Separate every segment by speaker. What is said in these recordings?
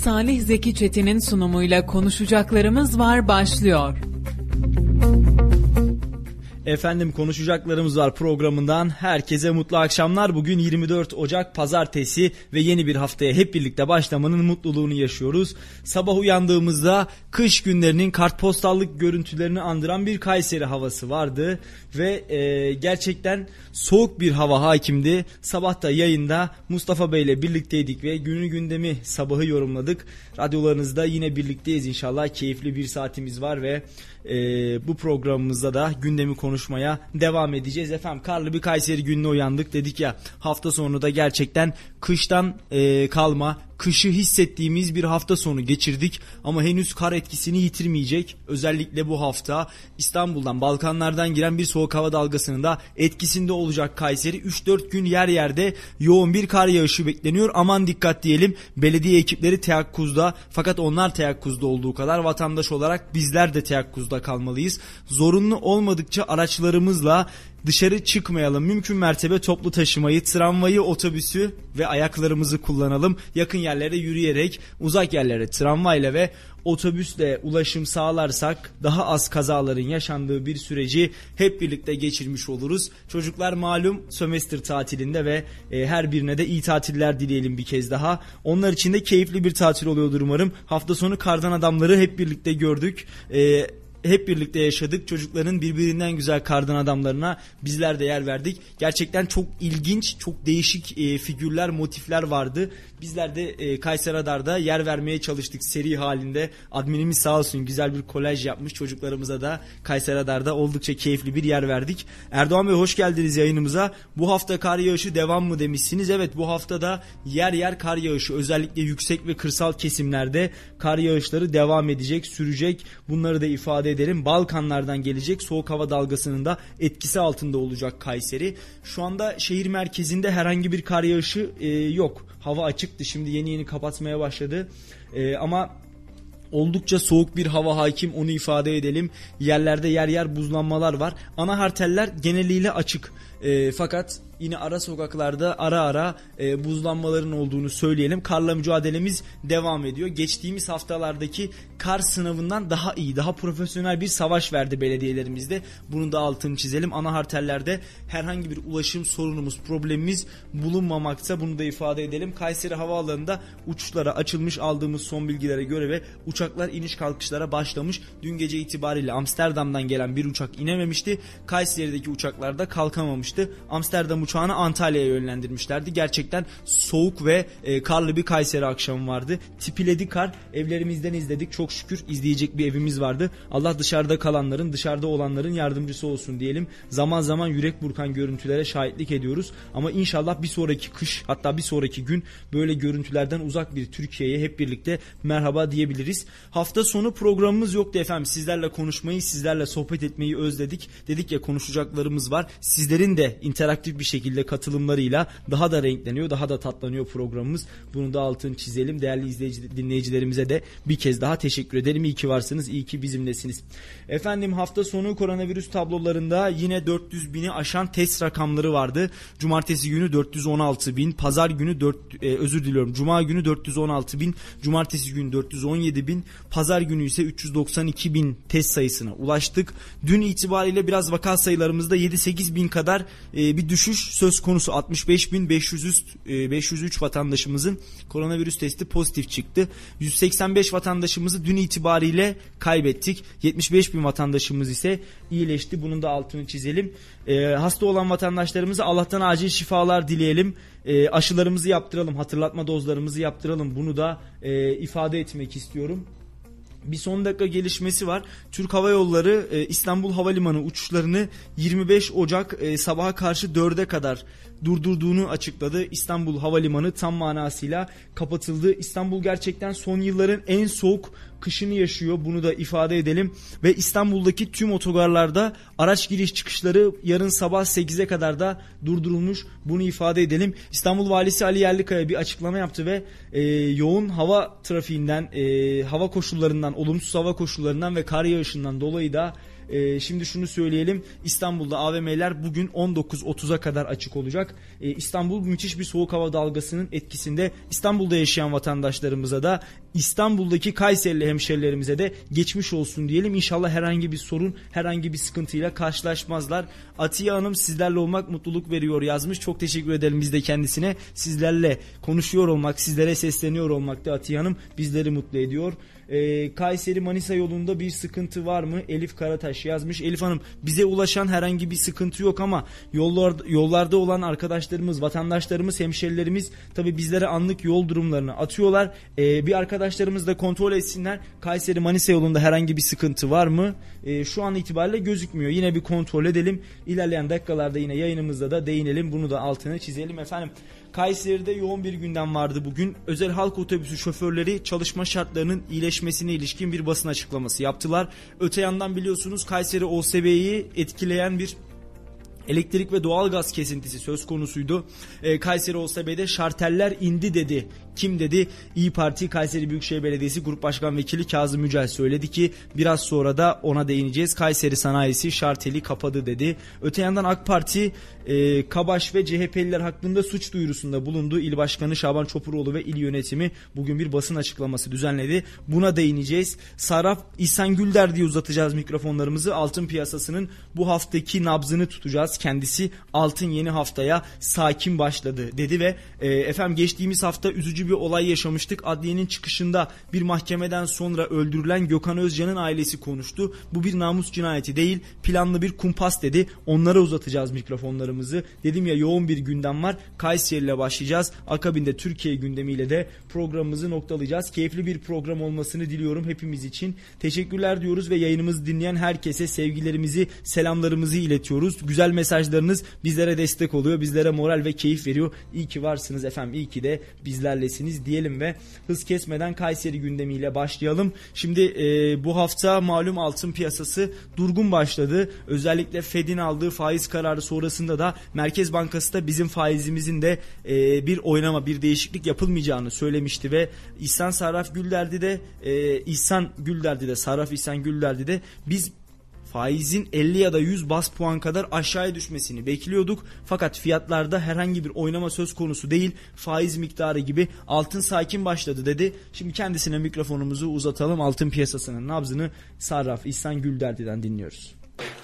Speaker 1: Salih Zeki Çetin'in sunumuyla konuşacaklarımız var başlıyor.
Speaker 2: Efendim konuşacaklarımız var programından. Herkese mutlu akşamlar. Bugün 24 Ocak pazartesi ve yeni bir haftaya hep birlikte başlamanın mutluluğunu yaşıyoruz. Sabah uyandığımızda kış günlerinin kartpostallık görüntülerini andıran bir Kayseri havası vardı. Ve e, gerçekten soğuk bir hava hakimdi. Sabahta yayında Mustafa Bey ile birlikteydik ve günü gündemi sabahı yorumladık. Radyolarınızda yine birlikteyiz inşallah. Keyifli bir saatimiz var ve e, bu programımızda da gündemi konuşmaya devam edeceğiz. Efendim karlı bir Kayseri gününe uyandık dedik ya hafta sonu da gerçekten kıştan e, kalma kışı hissettiğimiz bir hafta sonu geçirdik ama henüz kar etkisini yitirmeyecek. Özellikle bu hafta İstanbul'dan Balkanlardan giren bir soğuk hava dalgasının da etkisinde olacak Kayseri. 3-4 gün yer yerde yoğun bir kar yağışı bekleniyor. Aman dikkat diyelim belediye ekipleri teyakkuzda fakat onlar teyakkuzda olduğu kadar vatandaş olarak bizler de teyakkuzda kalmalıyız. Zorunlu olmadıkça araçlarımızla dışarı çıkmayalım. Mümkün mertebe toplu taşımayı, tramvayı, otobüsü ve ayaklarımızı kullanalım. Yakın yerlere yürüyerek, uzak yerlere tramvayla ve otobüsle ulaşım sağlarsak daha az kazaların yaşandığı bir süreci hep birlikte geçirmiş oluruz. Çocuklar malum sömestr tatilinde ve e, her birine de iyi tatiller dileyelim bir kez daha. Onlar için de keyifli bir tatil oluyordur umarım. Hafta sonu kardan adamları hep birlikte gördük. E, hep birlikte yaşadık. Çocukların birbirinden güzel kardan adamlarına bizler de yer verdik. Gerçekten çok ilginç, çok değişik e, figürler, motifler vardı. Bizler de e, Radar'da yer vermeye çalıştık seri halinde. Adminimiz sağ olsun güzel bir kolaj yapmış. Çocuklarımıza da Radar'da oldukça keyifli bir yer verdik. Erdoğan Bey hoş geldiniz yayınımıza. Bu hafta kar yağışı devam mı demişsiniz? Evet bu haftada yer yer kar yağışı özellikle yüksek ve kırsal kesimlerde kar yağışları devam edecek, sürecek. Bunları da ifade edelim. Balkanlardan gelecek soğuk hava dalgasının da etkisi altında olacak Kayseri. Şu anda şehir merkezinde herhangi bir kar yağışı e, yok. Hava açıktı şimdi yeni yeni kapatmaya başladı. E, ama oldukça soğuk bir hava hakim onu ifade edelim. Yerlerde yer yer buzlanmalar var. Ana harteller geneliyle açık. E, fakat yine ara sokaklarda ara ara e, buzlanmaların olduğunu söyleyelim. Karla mücadelemiz devam ediyor. Geçtiğimiz haftalardaki kar sınavından daha iyi, daha profesyonel bir savaş verdi belediyelerimizde. Bunun da altını çizelim. Ana hartellerde herhangi bir ulaşım sorunumuz, problemimiz bulunmamakta. Bunu da ifade edelim. Kayseri Havaalanı'nda uçuşlara açılmış aldığımız son bilgilere göre ve uçaklar iniş kalkışlara başlamış. Dün gece itibariyle Amsterdam'dan gelen bir uçak inememişti. Kayseri'deki uçaklarda kalkamamıştı. Amsterdam uçağını Antalya'ya yönlendirmişlerdi. Gerçekten soğuk ve e, karlı bir Kayseri akşamı vardı. Tipiledi kar. Evlerimizden izledik. Çok şükür izleyecek bir evimiz vardı. Allah dışarıda kalanların, dışarıda olanların yardımcısı olsun diyelim. Zaman zaman yürek burkan görüntülere şahitlik ediyoruz. Ama inşallah bir sonraki kış hatta bir sonraki gün böyle görüntülerden uzak bir Türkiye'ye hep birlikte merhaba diyebiliriz. Hafta sonu programımız yoktu efendim. Sizlerle konuşmayı, sizlerle sohbet etmeyi özledik. Dedik ya konuşacaklarımız var. Sizlerin de interaktif bir şekilde katılımlarıyla daha da renkleniyor, daha da tatlanıyor programımız. Bunu da altını çizelim. Değerli izleyici, dinleyicilerimize de bir kez daha teşekkür ederim. İyi ki varsınız, iyi ki bizimlesiniz. Efendim hafta sonu koronavirüs tablolarında yine 400 bini aşan test rakamları vardı. Cumartesi günü 416 bin, pazar günü 4, e, özür diliyorum. Cuma günü 416 bin, cumartesi günü 417 bin, pazar günü ise 392 bin test sayısına ulaştık. Dün itibariyle biraz vaka sayılarımızda 7-8 bin kadar e, bir düşüş söz konusu 65.500 e, 503 vatandaşımızın koronavirüs testi pozitif çıktı. 185 vatandaşımızı dün itibariyle kaybettik. 75 bin vatandaşımız ise iyileşti. Bunun da altını çizelim. E, hasta olan vatandaşlarımıza Allah'tan acil şifalar dileyelim. E, aşılarımızı yaptıralım, hatırlatma dozlarımızı yaptıralım. Bunu da e, ifade etmek istiyorum bir son dakika gelişmesi var. Türk Hava Yolları e, İstanbul Havalimanı uçuşlarını 25 Ocak e, sabaha karşı 4'e kadar durdurduğunu açıkladı. İstanbul Havalimanı tam manasıyla kapatıldı. İstanbul gerçekten son yılların en soğuk kışını yaşıyor. Bunu da ifade edelim. Ve İstanbul'daki tüm otogarlarda araç giriş çıkışları yarın sabah 8'e kadar da durdurulmuş. Bunu ifade edelim. İstanbul Valisi Ali Yerlikaya bir açıklama yaptı ve e, yoğun hava trafiğinden, e, hava koşullarından, olumsuz hava koşullarından ve kar yağışından dolayı da E, şimdi şunu söyleyelim. İstanbul'da AVM'ler bugün 19.30'a kadar açık olacak. E, İstanbul müthiş bir soğuk hava dalgasının etkisinde. İstanbul'da yaşayan vatandaşlarımıza da İstanbul'daki Kayserili hemşerilerimize de geçmiş olsun diyelim. İnşallah herhangi bir sorun, herhangi bir sıkıntıyla karşılaşmazlar. Atiye Hanım sizlerle olmak mutluluk veriyor yazmış. Çok teşekkür edelim biz de kendisine. Sizlerle konuşuyor olmak, sizlere sesleniyor olmak da Atiye Hanım bizleri mutlu ediyor. Ee, Kayseri Manisa yolunda bir sıkıntı var mı? Elif Karataş yazmış. Elif Hanım bize ulaşan herhangi bir sıkıntı yok ama yollar, yollarda olan arkadaşlarımız, vatandaşlarımız, hemşerilerimiz tabi bizlere anlık yol durumlarını atıyorlar. Ee, bir arkadaşlarımız da kontrol etsinler. Kayseri Manisa yolunda herhangi bir sıkıntı var mı? Ee, şu an itibariyle gözükmüyor. Yine bir kontrol edelim. İlerleyen dakikalarda yine yayınımızda da değinelim. Bunu da altını çizelim efendim. Kayseri'de yoğun bir gündem vardı bugün. Özel halk otobüsü şoförleri çalışma şartlarının iyileşmesine ilişkin bir basın açıklaması yaptılar. Öte yandan biliyorsunuz Kayseri OSB'yi etkileyen bir elektrik ve doğalgaz kesintisi söz konusuydu. E, Kayseri OSB'de şarteller indi dedi. Kim dedi? İyi Parti Kayseri Büyükşehir Belediyesi Grup Başkan Vekili Kazım Yücel söyledi ki biraz sonra da ona değineceğiz. Kayseri sanayisi şarteli kapadı dedi. Öte yandan AK Parti e, Kabaş ve CHP'liler hakkında suç duyurusunda bulundu. İl Başkanı Şaban Çopuroğlu ve il yönetimi bugün bir basın açıklaması düzenledi. Buna değineceğiz. Saraf İhsan Gülder diye uzatacağız mikrofonlarımızı. Altın piyasasının bu haftaki nabzını tutacağız. Kendisi altın yeni haftaya sakin başladı dedi ve e, efendim geçtiğimiz hafta üzücü bir olay yaşamıştık. Adliyenin çıkışında bir mahkemeden sonra öldürülen Gökhan Özcan'ın ailesi konuştu. Bu bir namus cinayeti değil planlı bir kumpas dedi. Onlara uzatacağız mikrofonlarımızı. Dedim ya yoğun bir gündem var. Kayseri ile başlayacağız. Akabinde Türkiye gündemiyle de programımızı noktalayacağız. Keyifli bir program olmasını diliyorum hepimiz için. Teşekkürler diyoruz ve yayınımızı dinleyen herkese sevgilerimizi, selamlarımızı iletiyoruz. Güzel mesajlarınız bizlere destek oluyor. Bizlere moral ve keyif veriyor. İyi ki varsınız efendim. İyi ki de bizlerlesiniz diyelim ve hız kesmeden Kayseri gündemiyle başlayalım. Şimdi e, bu hafta malum altın piyasası durgun başladı. Özellikle Fed'in aldığı faiz kararı sonrasında da Merkez Bankası da bizim faizimizin de e, bir oynama, bir değişiklik yapılmayacağını söylemişti ve İhsan Sarraf Gülderdi de e, İhsan Gülderdi de Sarraf İhsan Gülderdi de biz faizin 50 ya da 100 bas puan kadar aşağıya düşmesini bekliyorduk. Fakat fiyatlarda herhangi bir oynama söz konusu değil. Faiz miktarı gibi altın sakin başladı dedi. Şimdi kendisine mikrofonumuzu uzatalım. Altın piyasasının nabzını Sarraf İhsan Gülderdi'den dinliyoruz.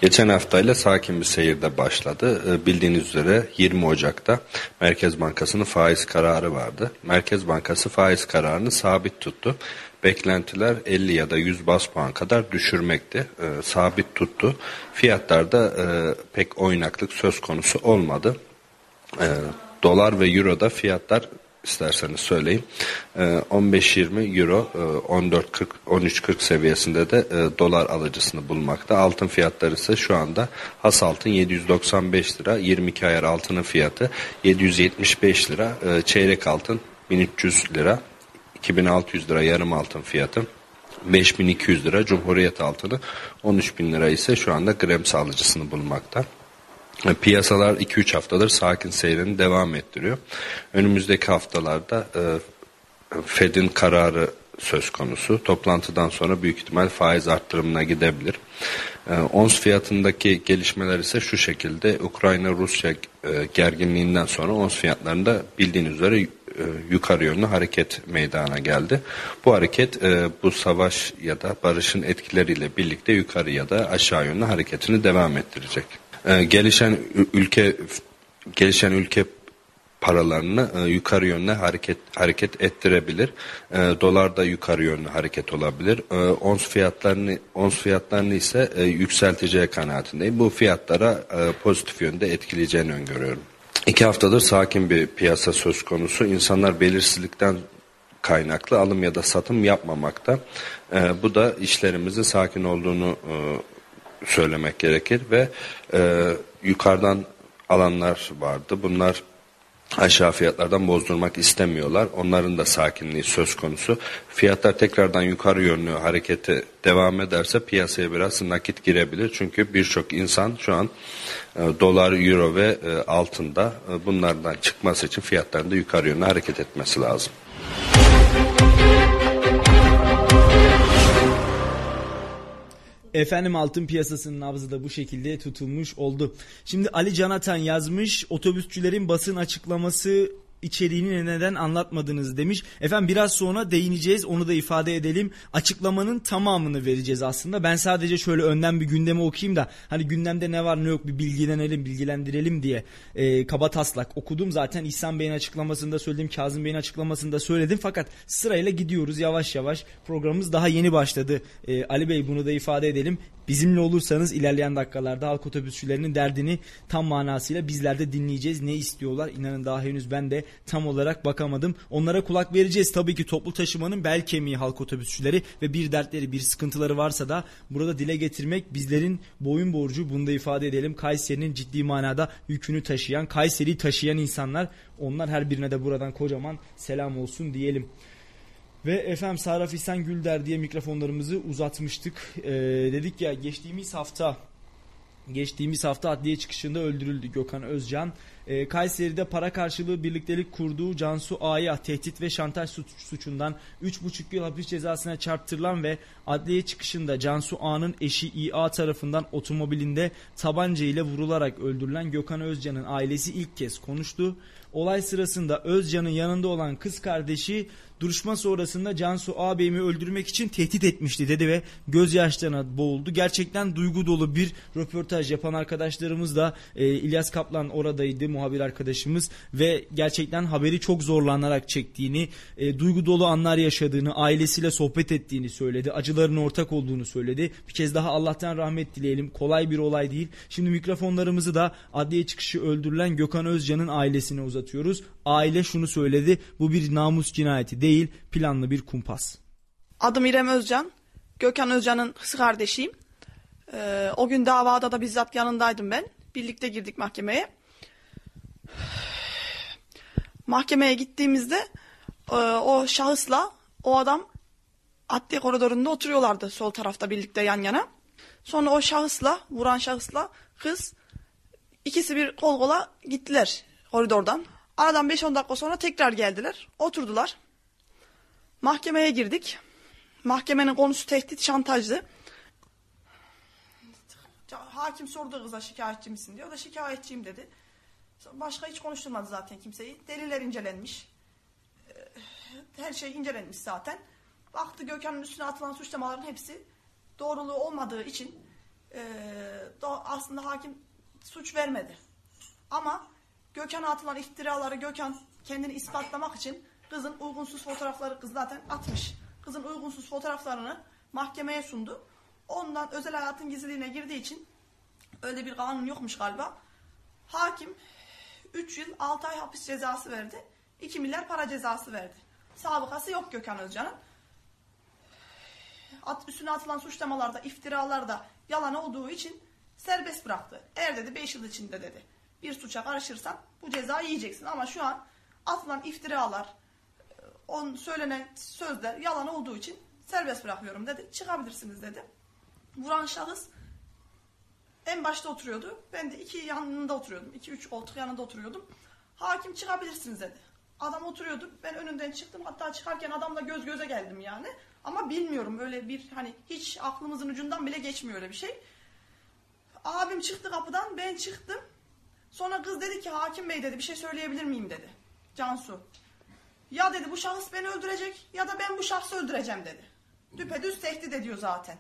Speaker 3: Geçen haftayla sakin bir seyirde başladı. Ee, bildiğiniz üzere 20 Ocak'ta Merkez Bankası'nın faiz kararı vardı. Merkez Bankası faiz kararını sabit tuttu. Beklentiler 50 ya da 100 bas puan kadar düşürmekti. E, sabit tuttu. Fiyatlarda e, pek oynaklık söz konusu olmadı. E, dolar ve euroda fiyatlar isterseniz söyleyeyim. 15-20 euro 14-40 13-40 seviyesinde de dolar alıcısını bulmakta. Altın fiyatları ise şu anda has altın 795 lira, 22 ayar altının fiyatı 775 lira, çeyrek altın 1300 lira. 2600 lira yarım altın fiyatı. 5200 lira Cumhuriyet altını 13000 lira ise şu anda gram sağlıcısını bulmakta. E, piyasalar 2-3 haftadır sakin seyrini devam ettiriyor. Önümüzdeki haftalarda e, Fed'in kararı söz konusu. Toplantıdan sonra büyük ihtimal faiz arttırımına gidebilir. E, ons fiyatındaki gelişmeler ise şu şekilde Ukrayna-Rusya gerginliğinden sonra ons fiyatlarında bildiğiniz üzere e, yukarı yönlü hareket meydana geldi. Bu hareket e, bu savaş ya da barışın etkileriyle birlikte yukarı ya da aşağı yönlü hareketini devam ettirecek. E, gelişen ülke gelişen ülke paralarını e, yukarı yönlü hareket hareket ettirebilir. E, dolar da yukarı yönlü hareket olabilir. E, ons fiyatlarını ons fiyatlarını ise e, yükselteceği kanaatindeyim. Bu fiyatlara e, pozitif yönde etkileyeceğini öngörüyorum. İki haftadır sakin bir piyasa söz konusu. İnsanlar belirsizlikten kaynaklı alım ya da satım yapmamakta. E, bu da işlerimizin sakin olduğunu e, söylemek gerekir ve e, yukarıdan alanlar vardı. Bunlar aşağı fiyatlardan bozdurmak istemiyorlar. Onların da sakinliği söz konusu. Fiyatlar tekrardan yukarı yönlü harekete devam ederse piyasaya biraz nakit girebilir. Çünkü birçok insan şu an e, dolar, euro ve e, altında e, bunlardan çıkması için fiyatların da yukarı yönlü hareket etmesi lazım.
Speaker 2: Efendim altın piyasasının nabzı da bu şekilde tutulmuş oldu. Şimdi Ali Canatan yazmış otobüsçülerin basın açıklaması içeriğini neden anlatmadınız demiş. Efendim biraz sonra değineceğiz onu da ifade edelim. Açıklamanın tamamını vereceğiz aslında. Ben sadece şöyle önden bir gündemi okuyayım da hani gündemde ne var ne yok bir bilgilenelim bilgilendirelim diye e, kaba taslak okudum. Zaten İhsan Bey'in açıklamasında söyledim Kazım Bey'in açıklamasında söyledim. Fakat sırayla gidiyoruz yavaş yavaş programımız daha yeni başladı. E, Ali Bey bunu da ifade edelim. Bizimle olursanız ilerleyen dakikalarda halk otobüsçülerinin derdini tam manasıyla bizler de dinleyeceğiz. Ne istiyorlar? İnanın daha henüz ben de tam olarak bakamadım. Onlara kulak vereceğiz. Tabii ki toplu taşımanın bel kemiği halk otobüsçüleri ve bir dertleri bir sıkıntıları varsa da burada dile getirmek bizlerin boyun borcu. Bunu da ifade edelim. Kayseri'nin ciddi manada yükünü taşıyan, Kayseri'yi taşıyan insanlar. Onlar her birine de buradan kocaman selam olsun diyelim. Ve efendim Saraf İhsan Gülder diye mikrofonlarımızı uzatmıştık. Ee, dedik ya geçtiğimiz hafta geçtiğimiz hafta adliye çıkışında öldürüldü Gökhan Özcan. Ee, Kayseri'de para karşılığı birliktelik kurduğu Cansu A'ya tehdit ve şantaj suç, suçundan 3,5 yıl hapis cezasına çarptırılan ve adliye çıkışında Cansu A'nın eşi İA tarafından otomobilinde tabanca ile vurularak öldürülen Gökhan Özcan'ın ailesi ilk kez konuştu. Olay sırasında Özcan'ın yanında olan kız kardeşi duruşma sonrasında Cansu ağabeyimi öldürmek için tehdit etmişti dedi ve gözyaşlarına boğuldu. Gerçekten duygu dolu bir röportaj yapan arkadaşlarımız da e, İlyas Kaplan oradaydı muhabir arkadaşımız ve gerçekten haberi çok zorlanarak çektiğini, e, duygu dolu anlar yaşadığını, ailesiyle sohbet ettiğini söyledi. Acıların ortak olduğunu söyledi. Bir kez daha Allah'tan rahmet dileyelim. Kolay bir olay değil. Şimdi mikrofonlarımızı da adliye çıkışı öldürülen Gökhan Özcan'ın ailesine uzatıyoruz. Aile şunu söyledi. Bu bir namus cinayeti değil, planlı bir kumpas.
Speaker 4: Adım İrem Özcan. Gökhan Özcan'ın kız kardeşiyim. Ee, o gün davada da bizzat yanındaydım ben. Birlikte girdik mahkemeye. Mahkemeye gittiğimizde e, o şahısla o adam adliye koridorunda oturuyorlardı sol tarafta birlikte yan yana. Sonra o şahısla, vuran şahısla kız ikisi bir kol kola gittiler koridordan. Aradan 5-10 dakika sonra tekrar geldiler. Oturdular. Mahkemeye girdik. Mahkemenin konusu tehdit şantajdı. Hakim sordu kıza şikayetçi misin diyor. O da şikayetçiyim dedi. Başka hiç konuşturmadı zaten kimseyi. Deliller incelenmiş. Ee, Her şey incelenmiş zaten. Baktı Gökhan'ın üstüne atılan suçlamaların hepsi doğruluğu olmadığı için do- aslında hakim suç vermedi. Ama Gökhan'a atılan iftiraları Gökhan kendini ispatlamak için kızın uygunsuz fotoğrafları kız zaten atmış. Kızın uygunsuz fotoğraflarını mahkemeye sundu. Ondan özel hayatın gizliliğine girdiği için öyle bir kanun yokmuş galiba. Hakim 3 yıl 6 ay hapis cezası verdi. 2 milyar para cezası verdi. Sabıkası yok Gökhan Özcan'ın. At, üstüne atılan suçlamalarda, iftiralarda yalan olduğu için serbest bıraktı. Eğer dedi 5 yıl içinde dedi bir suça karışırsan bu cezayı yiyeceksin. Ama şu an atılan iftiralar, on söylenen sözler yalan olduğu için serbest bırakıyorum dedi. Çıkabilirsiniz dedi. Vuran şahıs en başta oturuyordu. Ben de iki yanında oturuyordum. iki üç koltuk yanında oturuyordum. Hakim çıkabilirsiniz dedi. Adam oturuyordu. Ben önünden çıktım. Hatta çıkarken adamla göz göze geldim yani. Ama bilmiyorum öyle bir hani hiç aklımızın ucundan bile geçmiyor öyle bir şey. Abim çıktı kapıdan ben çıktım. Sonra kız dedi ki hakim bey dedi bir şey söyleyebilir miyim dedi. Cansu. Ya dedi bu şahıs beni öldürecek ya da ben bu şahsı öldüreceğim dedi. Düpedüz tehdit ediyor zaten.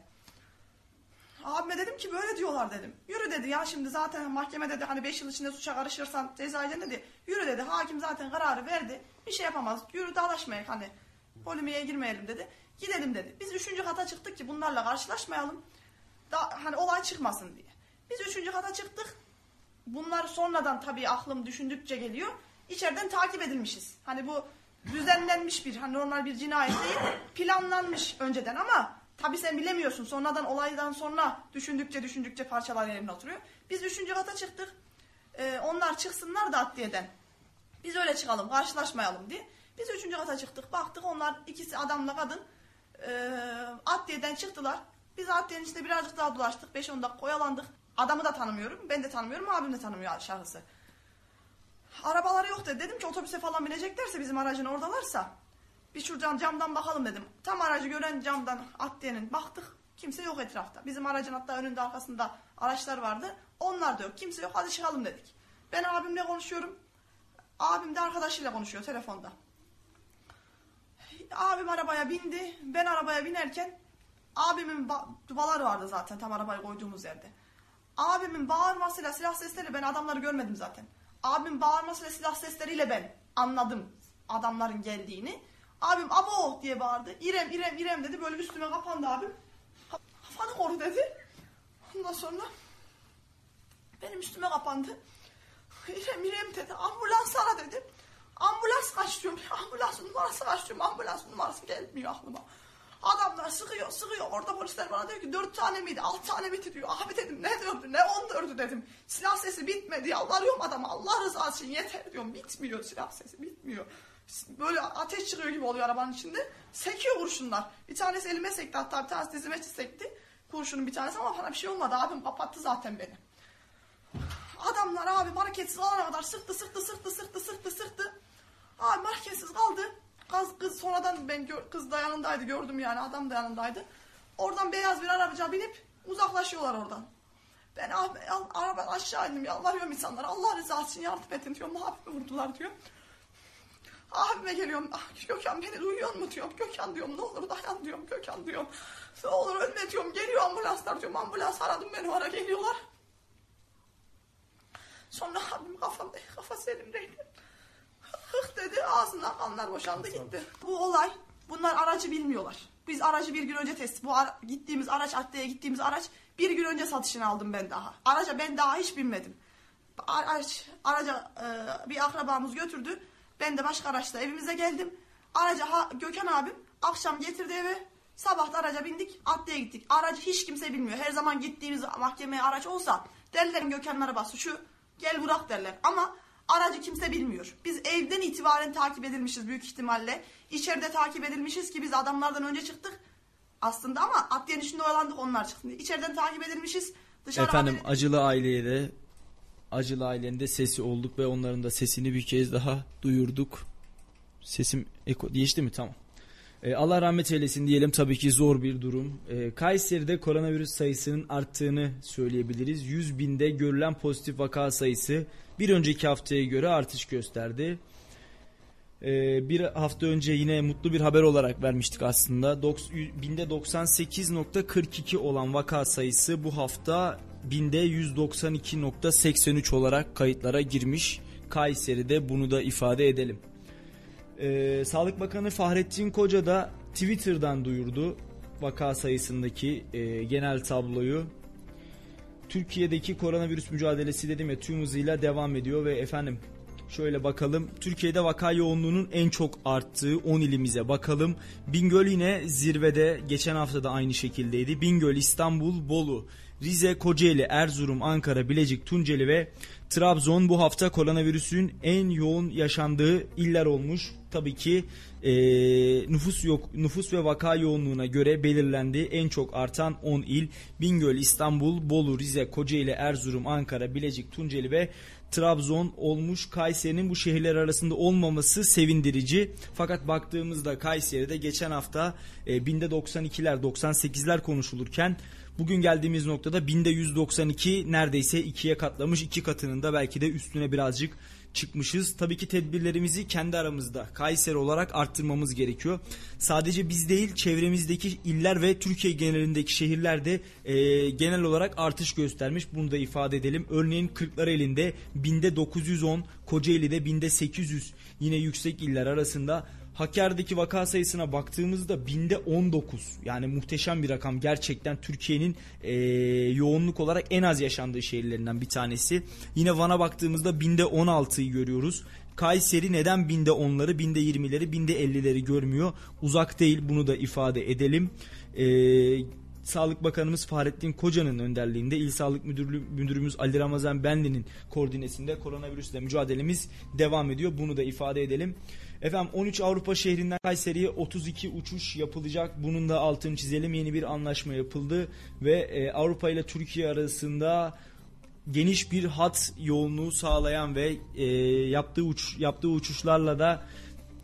Speaker 4: Abime dedim ki böyle diyorlar dedim. Yürü dedi ya şimdi zaten mahkeme dedi hani 5 yıl içinde suça karışırsan ceza dedi. Yürü dedi hakim zaten kararı verdi. Bir şey yapamaz. Yürü dalaşmayalım hani polimiğe girmeyelim dedi. Gidelim dedi. Biz üçüncü kata çıktık ki bunlarla karşılaşmayalım. Da, hani olay çıkmasın diye. Biz üçüncü kata çıktık. Bunlar sonradan tabii aklım düşündükçe geliyor. İçeriden takip edilmişiz. Hani bu düzenlenmiş bir hani normal bir cinayet değil. Planlanmış önceden ama tabii sen bilemiyorsun. Sonradan olaydan sonra düşündükçe düşündükçe parçalar yerine oturuyor. Biz üçüncü kata çıktık. Ee, onlar çıksınlar da adliyeden. Biz öyle çıkalım karşılaşmayalım diye. Biz üçüncü kata çıktık. Baktık onlar ikisi adamla kadın e, adliyeden çıktılar. Biz adliyenin içinde birazcık daha dolaştık. 5-10 dakika oyalandık. Adamı da tanımıyorum. Ben de tanımıyorum. Abim de tanımıyor şahısı. Arabaları yok dedi. Dedim ki otobüse falan bineceklerse bizim aracın oradalarsa bir şuradan camdan bakalım dedim. Tam aracı gören camdan adliyenin baktık. Kimse yok etrafta. Bizim aracın hatta önünde arkasında araçlar vardı. Onlar da yok. Kimse yok. Hadi çıkalım dedik. Ben abimle konuşuyorum. Abim de arkadaşıyla konuşuyor telefonda. Abim arabaya bindi. Ben arabaya binerken abimin ba- dubaları vardı zaten tam arabayı koyduğumuz yerde. Abimin bağırmasıyla silah sesleri ben adamları görmedim zaten. Abimin bağırmasıyla silah sesleriyle ben anladım adamların geldiğini. Abim abo diye bağırdı. İrem İrem İrem dedi böyle üstüme kapandı abim. Kafanı koru dedi. Ondan sonra benim üstüme kapandı. İrem İrem dedi ambulans ara dedim. Ambulans kaç diyorum. Ambulans numarası kaç diyorum. Ambulans numarası gelmiyor aklıma. Adamlar sıkıyor sıkıyor. Orada polisler bana diyor ki dört tane miydi altı tane miydi diyor. Abi dedim ne dördü ne on dördü dedim. Silah sesi bitmedi. Yalvarıyorum adama Allah rızası için yeter diyorum. Bitmiyor silah sesi bitmiyor. Böyle ateş çıkıyor gibi oluyor arabanın içinde. Sekiyor kurşunlar. Bir tanesi elime sekti hatta bir tanesi dizime sekti. Kurşunun bir tanesi ama bana bir şey olmadı. Abim kapattı zaten beni. Adamlar abi hareketsiz alana kadar sıktı sıktı sıktı sıktı sıktı sıktı. Abi hareketsiz kaldı. Kız, kız sonradan ben kız da yanındaydı gördüm yani adam da yanındaydı. Oradan beyaz bir arabaca binip uzaklaşıyorlar oradan. Ben abi arabadan aşağı indim yalvarıyorum insanlara Allah rızası için yardım edin diyorum. Abimi vurdular diyor. Abime geliyorum. Ah, Gökhan beni duyuyor mu diyorum. Gökhan diyorum ne olur dayan diyorum. Gökhan diyorum. Ne olur ölme diyorum. Geliyor ambulanslar diyorum. Ambulans aradım beni ara geliyorlar. Sonra abim kafamda kafası elimdeydi. Hıh dedi ağzından kanlar boşandı gitti. Bu olay bunlar aracı bilmiyorlar. Biz aracı bir gün önce test. Bu ara- gittiğimiz araç adliyeye gittiğimiz araç bir gün önce satışını aldım ben daha. Araca ben daha hiç binmedim. Araç, araca e, bir akrabamız götürdü. Ben de başka araçla evimize geldim. Araca ha, Gökhan abim akşam getirdi eve. Sabah da araca bindik, adliye gittik. Aracı hiç kimse bilmiyor. Her zaman gittiğimiz mahkemeye araç olsa derler Gökhan'ın arabası şu gel bırak derler. Ama aracı kimse bilmiyor. Biz evden itibaren takip edilmişiz büyük ihtimalle. İçeride takip edilmişiz ki biz adamlardan önce çıktık. Aslında ama adliyenin içinde oyalandık onlar diye. İçeriden takip edilmişiz. Dışarı
Speaker 2: Efendim acılı aileye de acılı ailenin de sesi olduk ve onların da sesini bir kez daha duyurduk. Sesim eko geçti mi? Tamam. E, Allah rahmet eylesin diyelim tabii ki zor bir durum. E, Kayseri'de koronavirüs sayısının arttığını söyleyebiliriz. 100 binde görülen pozitif vaka sayısı bir önceki haftaya göre artış gösterdi. E, bir hafta önce yine mutlu bir haber olarak vermiştik aslında. Binde 98.42 olan vaka sayısı bu hafta binde 192.83 olarak kayıtlara girmiş. Kayseri'de bunu da ifade edelim. Ee, Sağlık Bakanı Fahrettin Koca da Twitter'dan duyurdu vaka sayısındaki e, genel tabloyu. Türkiye'deki koronavirüs mücadelesi dedim ya tüm hızıyla devam ediyor ve efendim şöyle bakalım. Türkiye'de vaka yoğunluğunun en çok arttığı 10 ilimize bakalım. Bingöl yine zirvede geçen hafta da aynı şekildeydi. Bingöl, İstanbul, Bolu, Rize, Kocaeli, Erzurum, Ankara, Bilecik, Tunceli ve Trabzon bu hafta koronavirüsün en yoğun yaşandığı iller olmuş. Tabii ki e, nüfus yok nüfus ve vaka yoğunluğuna göre belirlendi. En çok artan 10 il Bingöl, İstanbul, Bolu, Rize, Kocaeli, Erzurum, Ankara, Bilecik, Tunceli ve Trabzon olmuş. Kayseri'nin bu şehirler arasında olmaması sevindirici. Fakat baktığımızda Kayseri'de geçen hafta e, binde 92'ler 98'ler konuşulurken Bugün geldiğimiz noktada binde 192 neredeyse ikiye katlamış. iki katının da belki de üstüne birazcık çıkmışız. Tabii ki tedbirlerimizi kendi aramızda Kayseri olarak arttırmamız gerekiyor. Sadece biz değil çevremizdeki iller ve Türkiye genelindeki şehirlerde e, genel olarak artış göstermiş. Bunu da ifade edelim. Örneğin Kırklareli'nde binde 910, Kocaeli'de binde 800 yine yüksek iller arasında Hakkari'deki vaka sayısına baktığımızda binde 19 yani muhteşem bir rakam gerçekten Türkiye'nin e, yoğunluk olarak en az yaşandığı şehirlerinden bir tanesi. Yine Van'a baktığımızda binde 16'yı görüyoruz. Kayseri neden binde 10'ları, binde 20'leri, binde 50'leri görmüyor? Uzak değil bunu da ifade edelim. Eee Sağlık Bakanımız Fahrettin Koca'nın önderliğinde İl Sağlık Müdürlüğü, Müdürümüz Ali Ramazan Benli'nin koordinesinde koronavirüsle mücadelemiz devam ediyor. Bunu da ifade edelim. Efendim 13 Avrupa şehrinden Kayseri'ye 32 uçuş yapılacak. Bunun da altını çizelim. Yeni bir anlaşma yapıldı ve e, Avrupa ile Türkiye arasında geniş bir hat yoğunluğu sağlayan ve e, yaptığı uç, yaptığı uçuşlarla da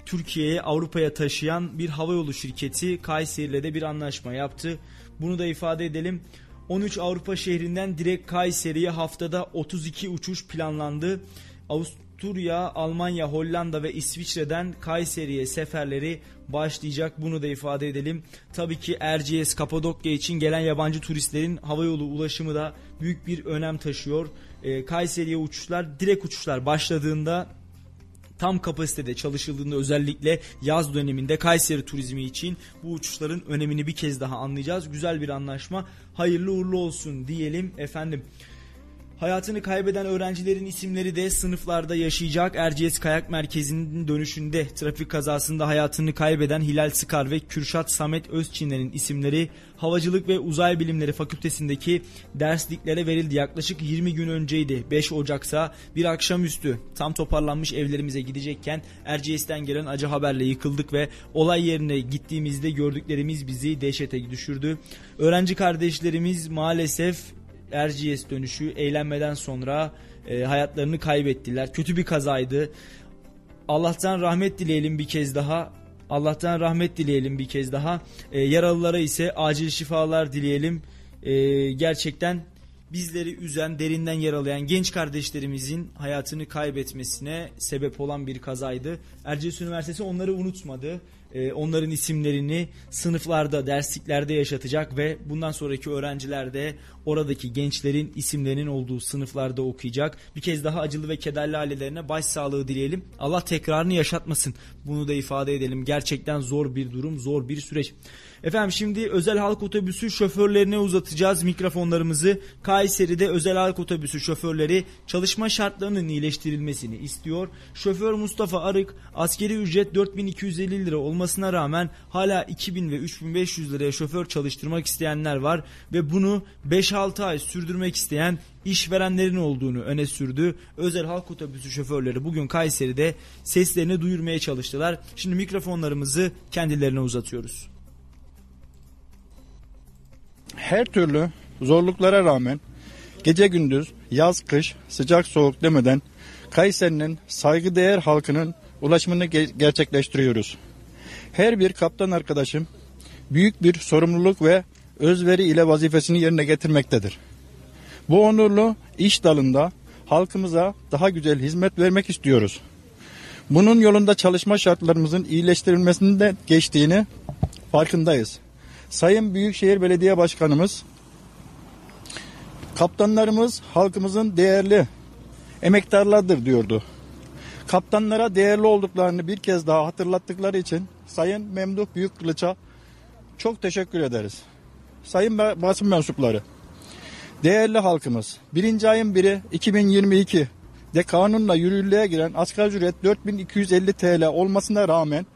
Speaker 2: Türkiye'ye Avrupa'ya taşıyan bir havayolu şirketi Kayseri ile de bir anlaşma yaptı. Bunu da ifade edelim. 13 Avrupa şehrinden direkt Kayseri'ye haftada 32 uçuş planlandı. Avusturya, Almanya, Hollanda ve İsviçre'den Kayseri'ye seferleri başlayacak. Bunu da ifade edelim. Tabii ki Erciyes, Kapadokya için gelen yabancı turistlerin havayolu ulaşımı da büyük bir önem taşıyor. Ee, Kayseri'ye uçuşlar, direkt uçuşlar başladığında tam kapasitede çalışıldığında özellikle yaz döneminde Kayseri turizmi için bu uçuşların önemini bir kez daha anlayacağız. Güzel bir anlaşma. Hayırlı uğurlu olsun diyelim efendim. Hayatını kaybeden öğrencilerin isimleri de sınıflarda yaşayacak. Erciyes Kayak Merkezi'nin dönüşünde trafik kazasında hayatını kaybeden Hilal Sıkar ve Kürşat Samet Özçinler'in isimleri Havacılık ve Uzay Bilimleri Fakültesindeki dersliklere verildi. Yaklaşık 20 gün önceydi. 5 Ocak'sa bir akşamüstü tam toparlanmış evlerimize gidecekken Erciyes'ten gelen acı haberle yıkıldık ve olay yerine gittiğimizde gördüklerimiz bizi dehşete düşürdü. Öğrenci kardeşlerimiz maalesef Erciyes dönüşü eğlenmeden sonra e, hayatlarını kaybettiler. Kötü bir kazaydı. Allah'tan rahmet dileyelim bir kez daha. Allah'tan rahmet dileyelim bir kez daha. E, yaralılara ise acil şifalar dileyelim. E, gerçekten bizleri üzen, derinden yaralayan genç kardeşlerimizin hayatını kaybetmesine sebep olan bir kazaydı. Erciyes Üniversitesi onları unutmadı. Ee, onların isimlerini sınıflarda, dersliklerde yaşatacak ve bundan sonraki öğrenciler de oradaki gençlerin isimlerinin olduğu sınıflarda okuyacak. Bir kez daha acılı ve kederli ailelerine başsağlığı dileyelim. Allah tekrarını yaşatmasın. Bunu da ifade edelim. Gerçekten zor bir durum, zor bir süreç. Efendim şimdi özel halk otobüsü şoförlerine uzatacağız mikrofonlarımızı. Kayseri'de özel halk otobüsü şoförleri çalışma şartlarının iyileştirilmesini istiyor. Şoför Mustafa Arık askeri ücret 4250 lira olmasına rağmen hala 2000 ve 3500 liraya şoför çalıştırmak isteyenler var ve bunu 5-6 ay sürdürmek isteyen işverenlerin olduğunu öne sürdü. Özel halk otobüsü şoförleri bugün Kayseri'de seslerini duyurmaya çalıştılar. Şimdi mikrofonlarımızı kendilerine uzatıyoruz.
Speaker 5: her türlü zorluklara rağmen gece gündüz, yaz kış, sıcak soğuk demeden Kayseri'nin saygıdeğer halkının ulaşımını ge- gerçekleştiriyoruz. Her bir kaptan arkadaşım büyük bir sorumluluk ve özveri ile vazifesini yerine getirmektedir. Bu onurlu iş dalında halkımıza daha güzel hizmet vermek istiyoruz. Bunun yolunda çalışma şartlarımızın iyileştirilmesinde geçtiğini farkındayız. Sayın Büyükşehir Belediye Başkanımız, kaptanlarımız halkımızın değerli emektarlardır diyordu. Kaptanlara değerli olduklarını bir kez daha hatırlattıkları için Sayın Memduh Büyükkılıç'a çok teşekkür ederiz. Sayın basın mensupları, değerli halkımız, birinci ayın biri 2022 de kanunla yürürlüğe giren asgari ücret 4250 TL olmasına rağmen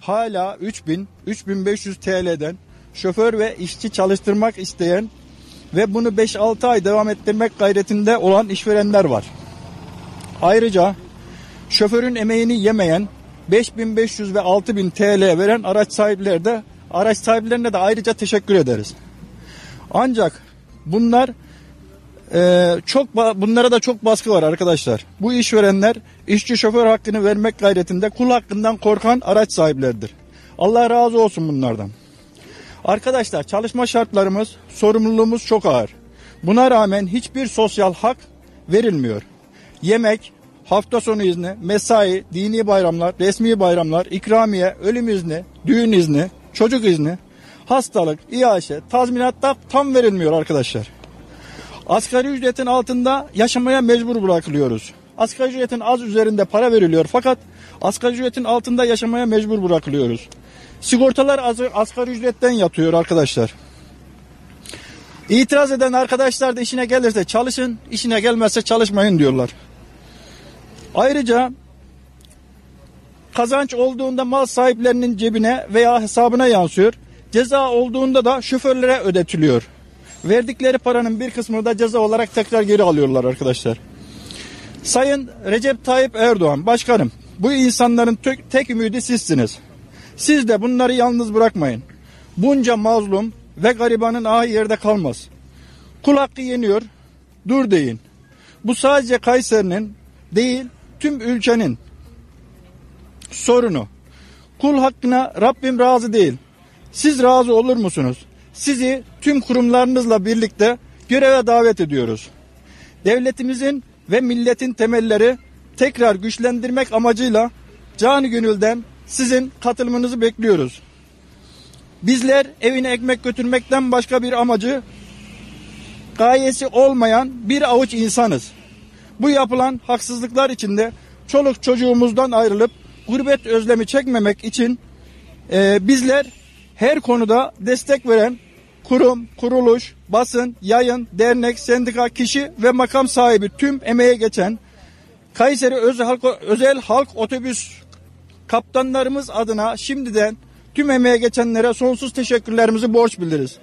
Speaker 5: hala 3000 3500 TL'den şoför ve işçi çalıştırmak isteyen ve bunu 5-6 ay devam ettirmek gayretinde olan işverenler var. Ayrıca şoförün emeğini yemeyen 5500 ve 6000 TL veren araç sahipleri de araç sahiplerine de ayrıca teşekkür ederiz. Ancak bunlar e, çok bunlara da çok baskı var arkadaşlar. Bu işverenler işçi şoför hakkını vermek gayretinde kul hakkından korkan araç sahipleridir. Allah razı olsun bunlardan. Arkadaşlar çalışma şartlarımız, sorumluluğumuz çok ağır. Buna rağmen hiçbir sosyal hak verilmiyor. Yemek, hafta sonu izni, mesai, dini bayramlar, resmi bayramlar, ikramiye, ölüm izni, düğün izni, çocuk izni, hastalık, iaşe, tazminat da tam verilmiyor arkadaşlar. Asgari ücretin altında yaşamaya mecbur bırakılıyoruz. Asgari ücretin az üzerinde para veriliyor fakat asgari ücretin altında yaşamaya mecbur bırakılıyoruz. Sigortalar az, asgari ücretten yatıyor arkadaşlar. İtiraz eden arkadaşlar da işine gelirse çalışın, işine gelmezse çalışmayın diyorlar. Ayrıca kazanç olduğunda mal sahiplerinin cebine veya hesabına yansıyor. Ceza olduğunda da şoförlere ödetiliyor. Verdikleri paranın bir kısmını da ceza olarak tekrar geri alıyorlar arkadaşlar. Sayın Recep Tayyip Erdoğan başkanım bu insanların tek, tek ümidi sizsiniz. Siz de bunları yalnız bırakmayın. Bunca mazlum ve garibanın ahı yerde kalmaz. Kul hakkı yeniyor, dur deyin. Bu sadece Kayseri'nin değil, tüm ülkenin sorunu. Kul hakkına Rabbim razı değil. Siz razı olur musunuz? Sizi tüm kurumlarınızla birlikte göreve davet ediyoruz. Devletimizin ve milletin temelleri tekrar güçlendirmek amacıyla canı gönülden sizin katılımınızı bekliyoruz. Bizler evine ekmek götürmekten başka bir amacı gayesi olmayan bir avuç insanız. Bu yapılan haksızlıklar içinde çoluk çocuğumuzdan ayrılıp gurbet özlemi çekmemek için e, bizler her konuda destek veren kurum, kuruluş, basın, yayın, dernek, sendika, kişi ve makam sahibi tüm emeğe geçen Kayseri Özel Halk, Özel Halk Otobüs kaptanlarımız adına şimdiden tüm emeğe geçenlere sonsuz teşekkürlerimizi borç bildiririz.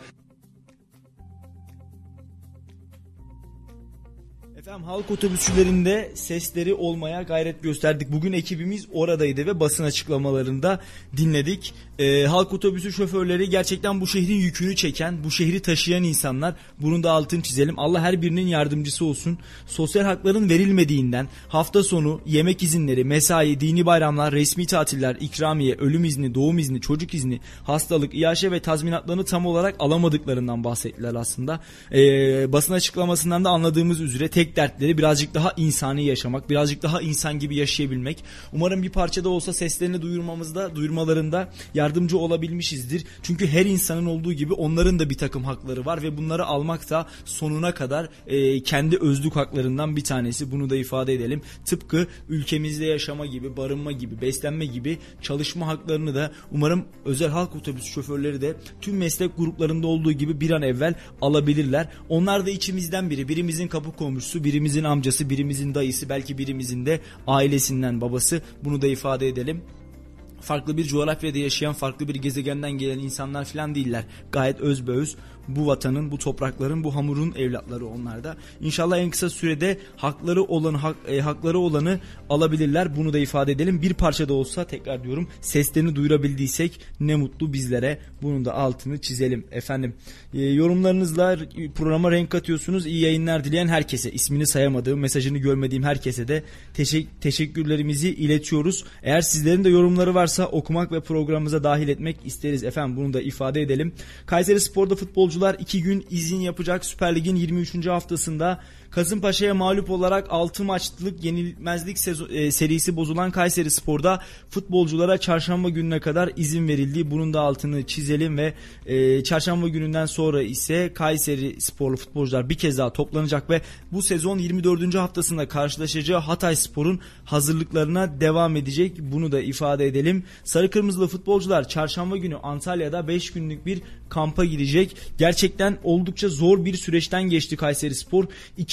Speaker 2: Efendim halk otobüsçülerinde sesleri olmaya gayret gösterdik. Bugün ekibimiz oradaydı ve basın açıklamalarında dinledik. Ee, halk otobüsü şoförleri gerçekten bu şehrin yükünü çeken, bu şehri taşıyan insanlar. Bunun da altını çizelim. Allah her birinin yardımcısı olsun. Sosyal hakların verilmediğinden hafta sonu yemek izinleri, mesai, dini bayramlar, resmi tatiller, ikramiye, ölüm izni, doğum izni, çocuk izni, hastalık, iaşe ve tazminatlarını tam olarak alamadıklarından bahsettiler aslında. Ee, basın açıklamasından da anladığımız üzere tek dertleri birazcık daha insani yaşamak, birazcık daha insan gibi yaşayabilmek. Umarım bir parça da olsa seslerini duyurmamızda, duyurmalarında yardımcı olabilmişizdir. Çünkü her insanın olduğu gibi onların da bir takım hakları var ve bunları almak da sonuna kadar e, kendi özlük haklarından bir tanesi. Bunu da ifade edelim. Tıpkı ülkemizde yaşama gibi, barınma gibi, beslenme gibi çalışma haklarını da umarım özel halk otobüs şoförleri de tüm meslek gruplarında olduğu gibi bir an evvel alabilirler. Onlar da içimizden biri. Birimizin kapı komşusu, birimizin amcası, birimizin dayısı, belki birimizin de ailesinden babası. Bunu da ifade edelim farklı bir coğrafyada yaşayan farklı bir gezegenden gelen insanlar falan değiller. Gayet özbeöz bu vatanın, bu toprakların, bu hamurun evlatları onlar da. İnşallah en kısa sürede hakları olanı hak, e, hakları olanı alabilirler. Bunu da ifade edelim. Bir parça da olsa tekrar diyorum seslerini duyurabildiysek ne mutlu bizlere. Bunun da altını çizelim efendim. E, yorumlarınızla programa renk katıyorsunuz. İyi yayınlar dileyen herkese, ismini sayamadığım, mesajını görmediğim herkese de teşek teşekkürlerimizi iletiyoruz. Eğer sizlerin de yorumları varsa okumak ve programımıza dahil etmek isteriz efendim. Bunu da ifade edelim. Kayseri Spor'da futbolcu futbolcular 2 gün izin yapacak Süper Lig'in 23. haftasında Kasımpaşa'ya mağlup olarak 6 maçlık yenilmezlik e, serisi bozulan Kayseri Spor'da futbolculara çarşamba gününe kadar izin verildi. Bunun da altını çizelim ve e, çarşamba gününden sonra ise Kayseri Sporlu futbolcular bir kez daha toplanacak ve bu sezon 24. haftasında karşılaşacağı Hatay Spor'un hazırlıklarına devam edecek. Bunu da ifade edelim. Sarı Kırmızılı futbolcular çarşamba günü Antalya'da 5 günlük bir kampa girecek. Gerçekten oldukça zor bir süreçten geçti Kayseri Spor.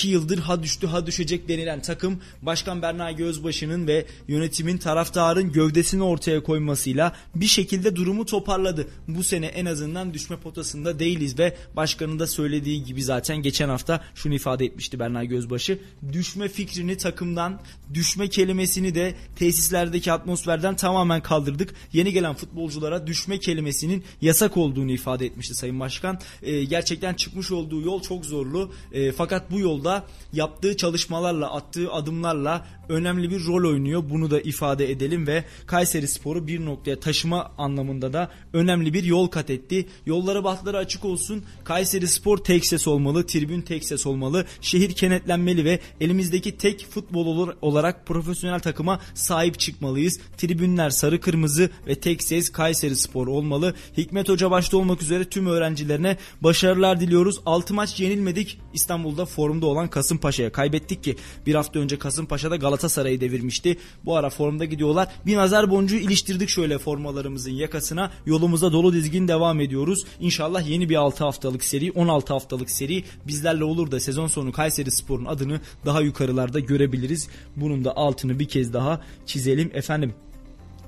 Speaker 2: 2 yıldır ha düştü ha düşecek denilen takım Başkan Berna Gözbaşı'nın ve yönetimin taraftarın gövdesini ortaya koymasıyla bir şekilde durumu toparladı. Bu sene en azından düşme potasında değiliz ve başkanın da söylediği gibi zaten geçen hafta şunu ifade etmişti Berna Gözbaşı. Düşme fikrini takımdan, düşme kelimesini de tesislerdeki atmosferden tamamen kaldırdık. Yeni gelen futbolculara düşme kelimesinin yasak olduğunu ifade etmişti Sayın Başkan. E, gerçekten çıkmış olduğu yol çok zorlu. E, fakat bu yolda yaptığı çalışmalarla, attığı adımlarla önemli bir rol oynuyor. Bunu da ifade edelim ve Kayseri Spor'u bir noktaya taşıma anlamında da önemli bir yol kat etti. Yolları bahtları açık olsun. Kayseri Spor tek ses olmalı, tribün tek ses olmalı. Şehir kenetlenmeli ve elimizdeki tek futbol olarak profesyonel takıma sahip çıkmalıyız. Tribünler sarı kırmızı ve tek ses Kayseri Spor olmalı. Hikmet Hoca başta olmak üzere tüm öğrencilerine başarılar diliyoruz. 6 maç yenilmedik. İstanbul'da formda olan Kasımpaşa'ya kaybettik ki bir hafta önce Kasımpaşa'da Galatasaray'ı devirmişti. Bu ara formda gidiyorlar. Bir nazar boncuğu iliştirdik şöyle formalarımızın yakasına. Yolumuza dolu dizgin devam ediyoruz. İnşallah yeni bir 6 haftalık seri, 16 haftalık seri bizlerle olur da sezon sonu Kayseri Spor'un adını daha yukarılarda görebiliriz. Bunun da altını bir kez daha çizelim efendim.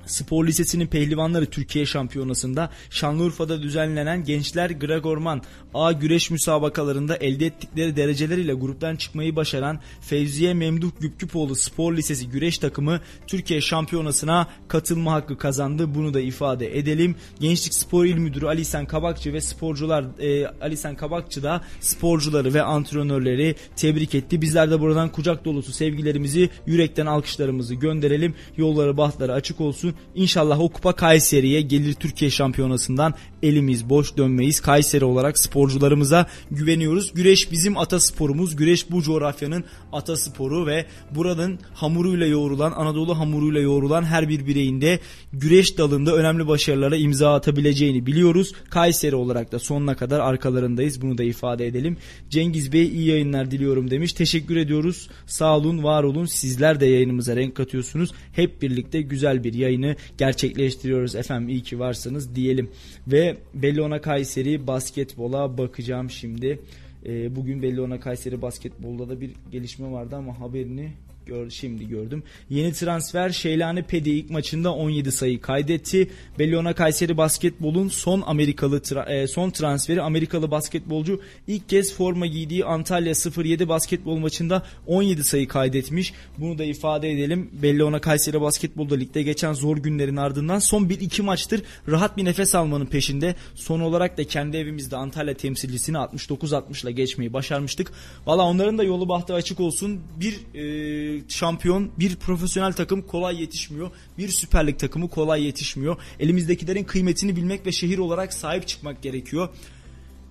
Speaker 2: Spor Lisesi'nin pehlivanları Türkiye Şampiyonası'nda Şanlıurfa'da düzenlenen Gençler Gregorman A güreş müsabakalarında elde ettikleri dereceler gruptan çıkmayı başaran Fevziye Memduh Güpküpoğlu Spor Lisesi güreş takımı Türkiye Şampiyonası'na katılma hakkı kazandı. Bunu da ifade edelim. Gençlik Spor İl Müdürü Ali Sen Kabakçı ve sporcular e, Ali Sen Kabakçı da sporcuları ve antrenörleri tebrik etti. Bizler de buradan kucak dolusu sevgilerimizi, yürekten alkışlarımızı gönderelim. Yolları bahtları açık olsun. İnşallah o kupa Kayseri'ye gelir Türkiye Şampiyonası'ndan elimiz boş dönmeyiz. Kayseri olarak sporcularımıza güveniyoruz. Güreş bizim atasporumuz. Güreş bu coğrafyanın atasporu ve buranın hamuruyla yoğrulan, Anadolu hamuruyla yoğrulan her bir bireyinde güreş dalında önemli başarılara imza atabileceğini biliyoruz. Kayseri olarak da sonuna kadar arkalarındayız. Bunu da ifade edelim. Cengiz Bey iyi yayınlar diliyorum demiş. Teşekkür ediyoruz. Sağ olun, var olun. Sizler de yayınımıza renk katıyorsunuz. Hep birlikte güzel bir yayını gerçekleştiriyoruz. Efendim iyi ki varsınız diyelim. Ve Bellona Kayseri basketbola bakacağım şimdi. Ee, bugün Bellona Kayseri basketbolda da bir gelişme vardı ama haberini gör, şimdi gördüm. Yeni transfer Şeylani Pedi ilk maçında 17 sayı kaydetti. Bellona Kayseri basketbolun son Amerikalı tra- e, son transferi Amerikalı basketbolcu ilk kez forma giydiği Antalya 07 basketbol maçında 17 sayı kaydetmiş. Bunu da ifade edelim. Bellona Kayseri basketbolda ligde geçen zor günlerin ardından son 1-2 maçtır rahat bir nefes almanın peşinde. Son olarak da kendi evimizde Antalya temsilcisini 69-60 ile geçmeyi başarmıştık. Valla onların da yolu bahtı açık olsun. Bir e, şampiyon, bir profesyonel takım kolay yetişmiyor. Bir Süper Lig takımı kolay yetişmiyor. Elimizdekilerin kıymetini bilmek ve şehir olarak sahip çıkmak gerekiyor.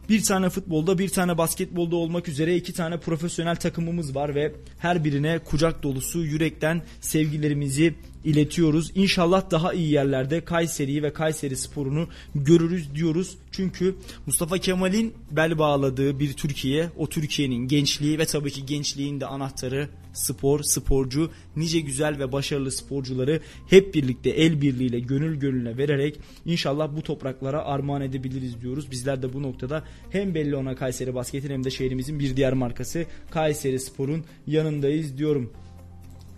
Speaker 2: Bir tane futbolda, bir tane basketbolda olmak üzere iki tane profesyonel takımımız var ve her birine kucak dolusu yürekten sevgilerimizi iletiyoruz. İnşallah daha iyi yerlerde Kayseri'yi ve Kayseri sporunu görürüz diyoruz. Çünkü Mustafa Kemal'in bel bağladığı bir Türkiye, o Türkiye'nin gençliği ve tabii ki gençliğin de anahtarı spor, sporcu, nice güzel ve başarılı sporcuları hep birlikte el birliğiyle gönül gönüle vererek inşallah bu topraklara armağan edebiliriz diyoruz. Bizler de bu noktada hem belli ona Kayseri Basket'in hem de şehrimizin bir diğer markası Kayseri Spor'un yanındayız diyorum.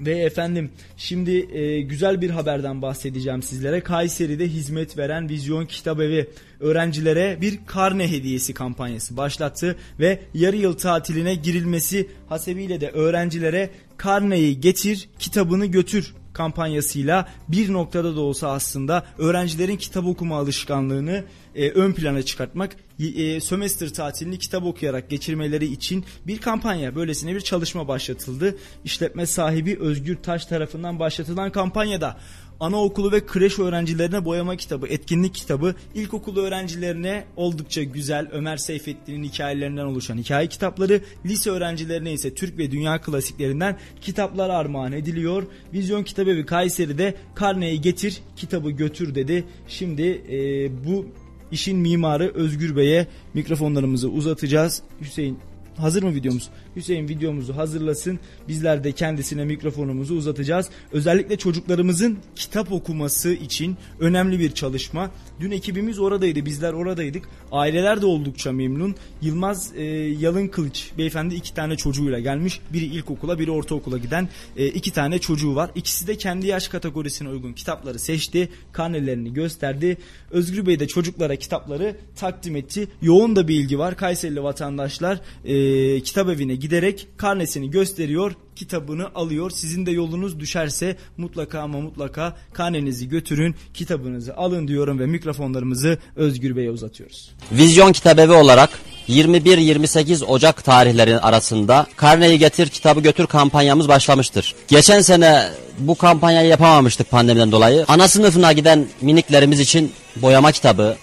Speaker 2: Ve efendim şimdi e, güzel bir haberden bahsedeceğim sizlere. Kayseri'de hizmet veren Vizyon Kitabevi öğrencilere bir karne hediyesi kampanyası başlattı ve yarı yıl tatiline girilmesi hasebiyle de öğrencilere karneyi getir, kitabını götür kampanyasıyla bir noktada da olsa aslında öğrencilerin kitap okuma alışkanlığını e, ön plana çıkartmak, e, sömestr tatilini kitap okuyarak geçirmeleri için bir kampanya, böylesine bir çalışma başlatıldı. İşletme sahibi Özgür Taş tarafından başlatılan kampanyada anaokulu ve kreş öğrencilerine boyama kitabı, etkinlik kitabı, ilkokul öğrencilerine oldukça güzel Ömer Seyfettin'in hikayelerinden oluşan hikaye kitapları, lise öğrencilerine ise Türk ve dünya klasiklerinden kitaplar armağan ediliyor. Vizyon Kitabevi Kayseri'de karneyi getir, kitabı götür dedi. Şimdi e, bu işin mimarı Özgür Bey'e mikrofonlarımızı uzatacağız. Hüseyin hazır mı videomuz? Hüseyin videomuzu hazırlasın. Bizler de kendisine mikrofonumuzu uzatacağız. Özellikle çocuklarımızın kitap okuması için önemli bir çalışma. Dün ekibimiz oradaydı, bizler oradaydık. Aileler de oldukça memnun. Yılmaz e, Yalın Kılıç beyefendi iki tane çocuğuyla gelmiş. Biri ilkokula, biri ortaokula giden e, iki tane çocuğu var. İkisi de kendi yaş kategorisine uygun kitapları seçti. Karnelerini gösterdi. Özgür Bey de çocuklara kitapları takdim etti. Yoğun da bir ilgi var. Kayserili vatandaşlar e, kitap evine giderek karnesini gösteriyor, kitabını alıyor. Sizin de yolunuz düşerse mutlaka ama mutlaka karnenizi götürün, kitabınızı alın diyorum ve mikrofonlarımızı Özgür Bey'e uzatıyoruz.
Speaker 6: Vizyon Kitabevi olarak 21-28 Ocak tarihleri arasında Karneyi Getir Kitabı Götür kampanyamız başlamıştır. Geçen sene bu kampanyayı yapamamıştık pandemiden dolayı. Ana sınıfına giden miniklerimiz için boyama kitabı,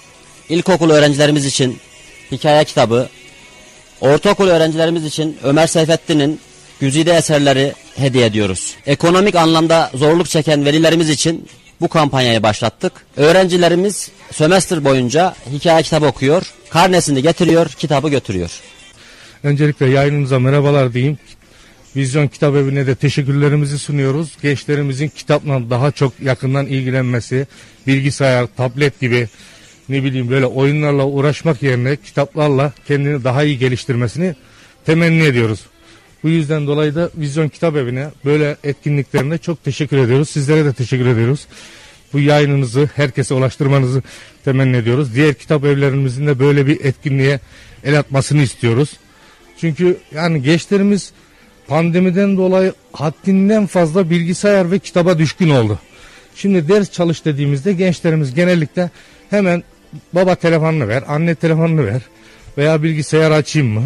Speaker 6: ilkokul öğrencilerimiz için hikaye kitabı, ortaokul öğrencilerimiz için Ömer Seyfettin'in güzide eserleri hediye ediyoruz. Ekonomik anlamda zorluk çeken velilerimiz için bu kampanyayı başlattık. Öğrencilerimiz sömestr boyunca hikaye kitabı okuyor, karnesini getiriyor, kitabı götürüyor.
Speaker 7: Öncelikle yayınınıza merhabalar diyeyim. Vizyon Kitap Evi'ne de teşekkürlerimizi sunuyoruz. Gençlerimizin kitapla daha çok yakından ilgilenmesi, bilgisayar, tablet gibi ne bileyim böyle oyunlarla uğraşmak yerine kitaplarla kendini daha iyi geliştirmesini temenni ediyoruz. Bu yüzden dolayı da Vizyon Kitap Evi'ne böyle etkinliklerine çok teşekkür ediyoruz. Sizlere de teşekkür ediyoruz. Bu yayınınızı herkese ulaştırmanızı temenni ediyoruz. Diğer kitap evlerimizin de böyle bir etkinliğe el atmasını istiyoruz. Çünkü yani gençlerimiz pandemiden dolayı haddinden fazla bilgisayar ve kitaba düşkün oldu. Şimdi ders çalış dediğimizde gençlerimiz genellikle hemen baba telefonunu ver, anne telefonunu ver veya bilgisayar açayım mı?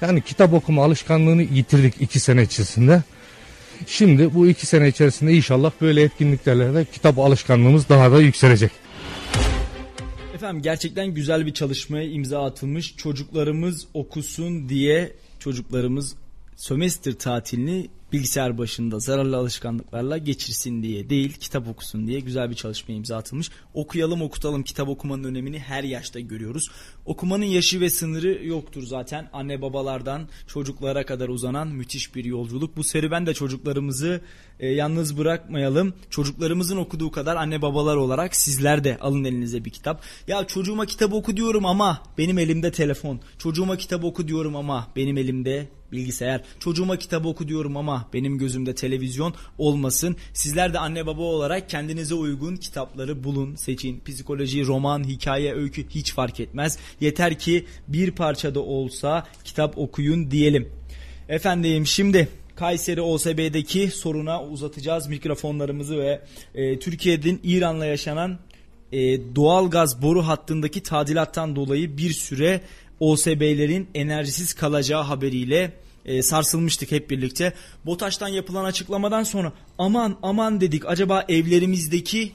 Speaker 7: Yani kitap okuma alışkanlığını yitirdik iki sene içerisinde. Şimdi bu iki sene içerisinde inşallah böyle etkinliklerle kitap alışkanlığımız daha da yükselecek.
Speaker 2: Efendim gerçekten güzel bir çalışmaya imza atılmış. Çocuklarımız okusun diye çocuklarımız sömestr tatilini bilgisayar başında zararlı alışkanlıklarla geçirsin diye değil kitap okusun diye güzel bir çalışmaya imza atılmış. Okuyalım okutalım kitap okumanın önemini her yaşta görüyoruz. Okumanın yaşı ve sınırı yoktur zaten. Anne babalardan çocuklara kadar uzanan müthiş bir yolculuk. Bu serüven de çocuklarımızı e, yalnız bırakmayalım. Çocuklarımızın okuduğu kadar anne babalar olarak sizler de alın elinize bir kitap. Ya çocuğuma kitap oku diyorum ama benim elimde telefon. Çocuğuma kitap oku diyorum ama benim elimde bilgisayar. Çocuğuma kitap oku diyorum ama benim gözümde televizyon olmasın. Sizler de anne baba olarak kendinize uygun kitapları bulun, seçin. Psikoloji, roman, hikaye, öykü hiç fark etmez. Yeter ki bir parçada olsa kitap okuyun diyelim. Efendim şimdi Kayseri OSB'deki soruna uzatacağız mikrofonlarımızı ve e, Türkiye'nin İran'la yaşanan e, doğal gaz boru hattındaki tadilattan dolayı bir süre OSB'lerin enerjisiz kalacağı haberiyle e, sarsılmıştık hep birlikte. BOTAŞ'tan yapılan açıklamadan sonra aman aman dedik acaba evlerimizdeki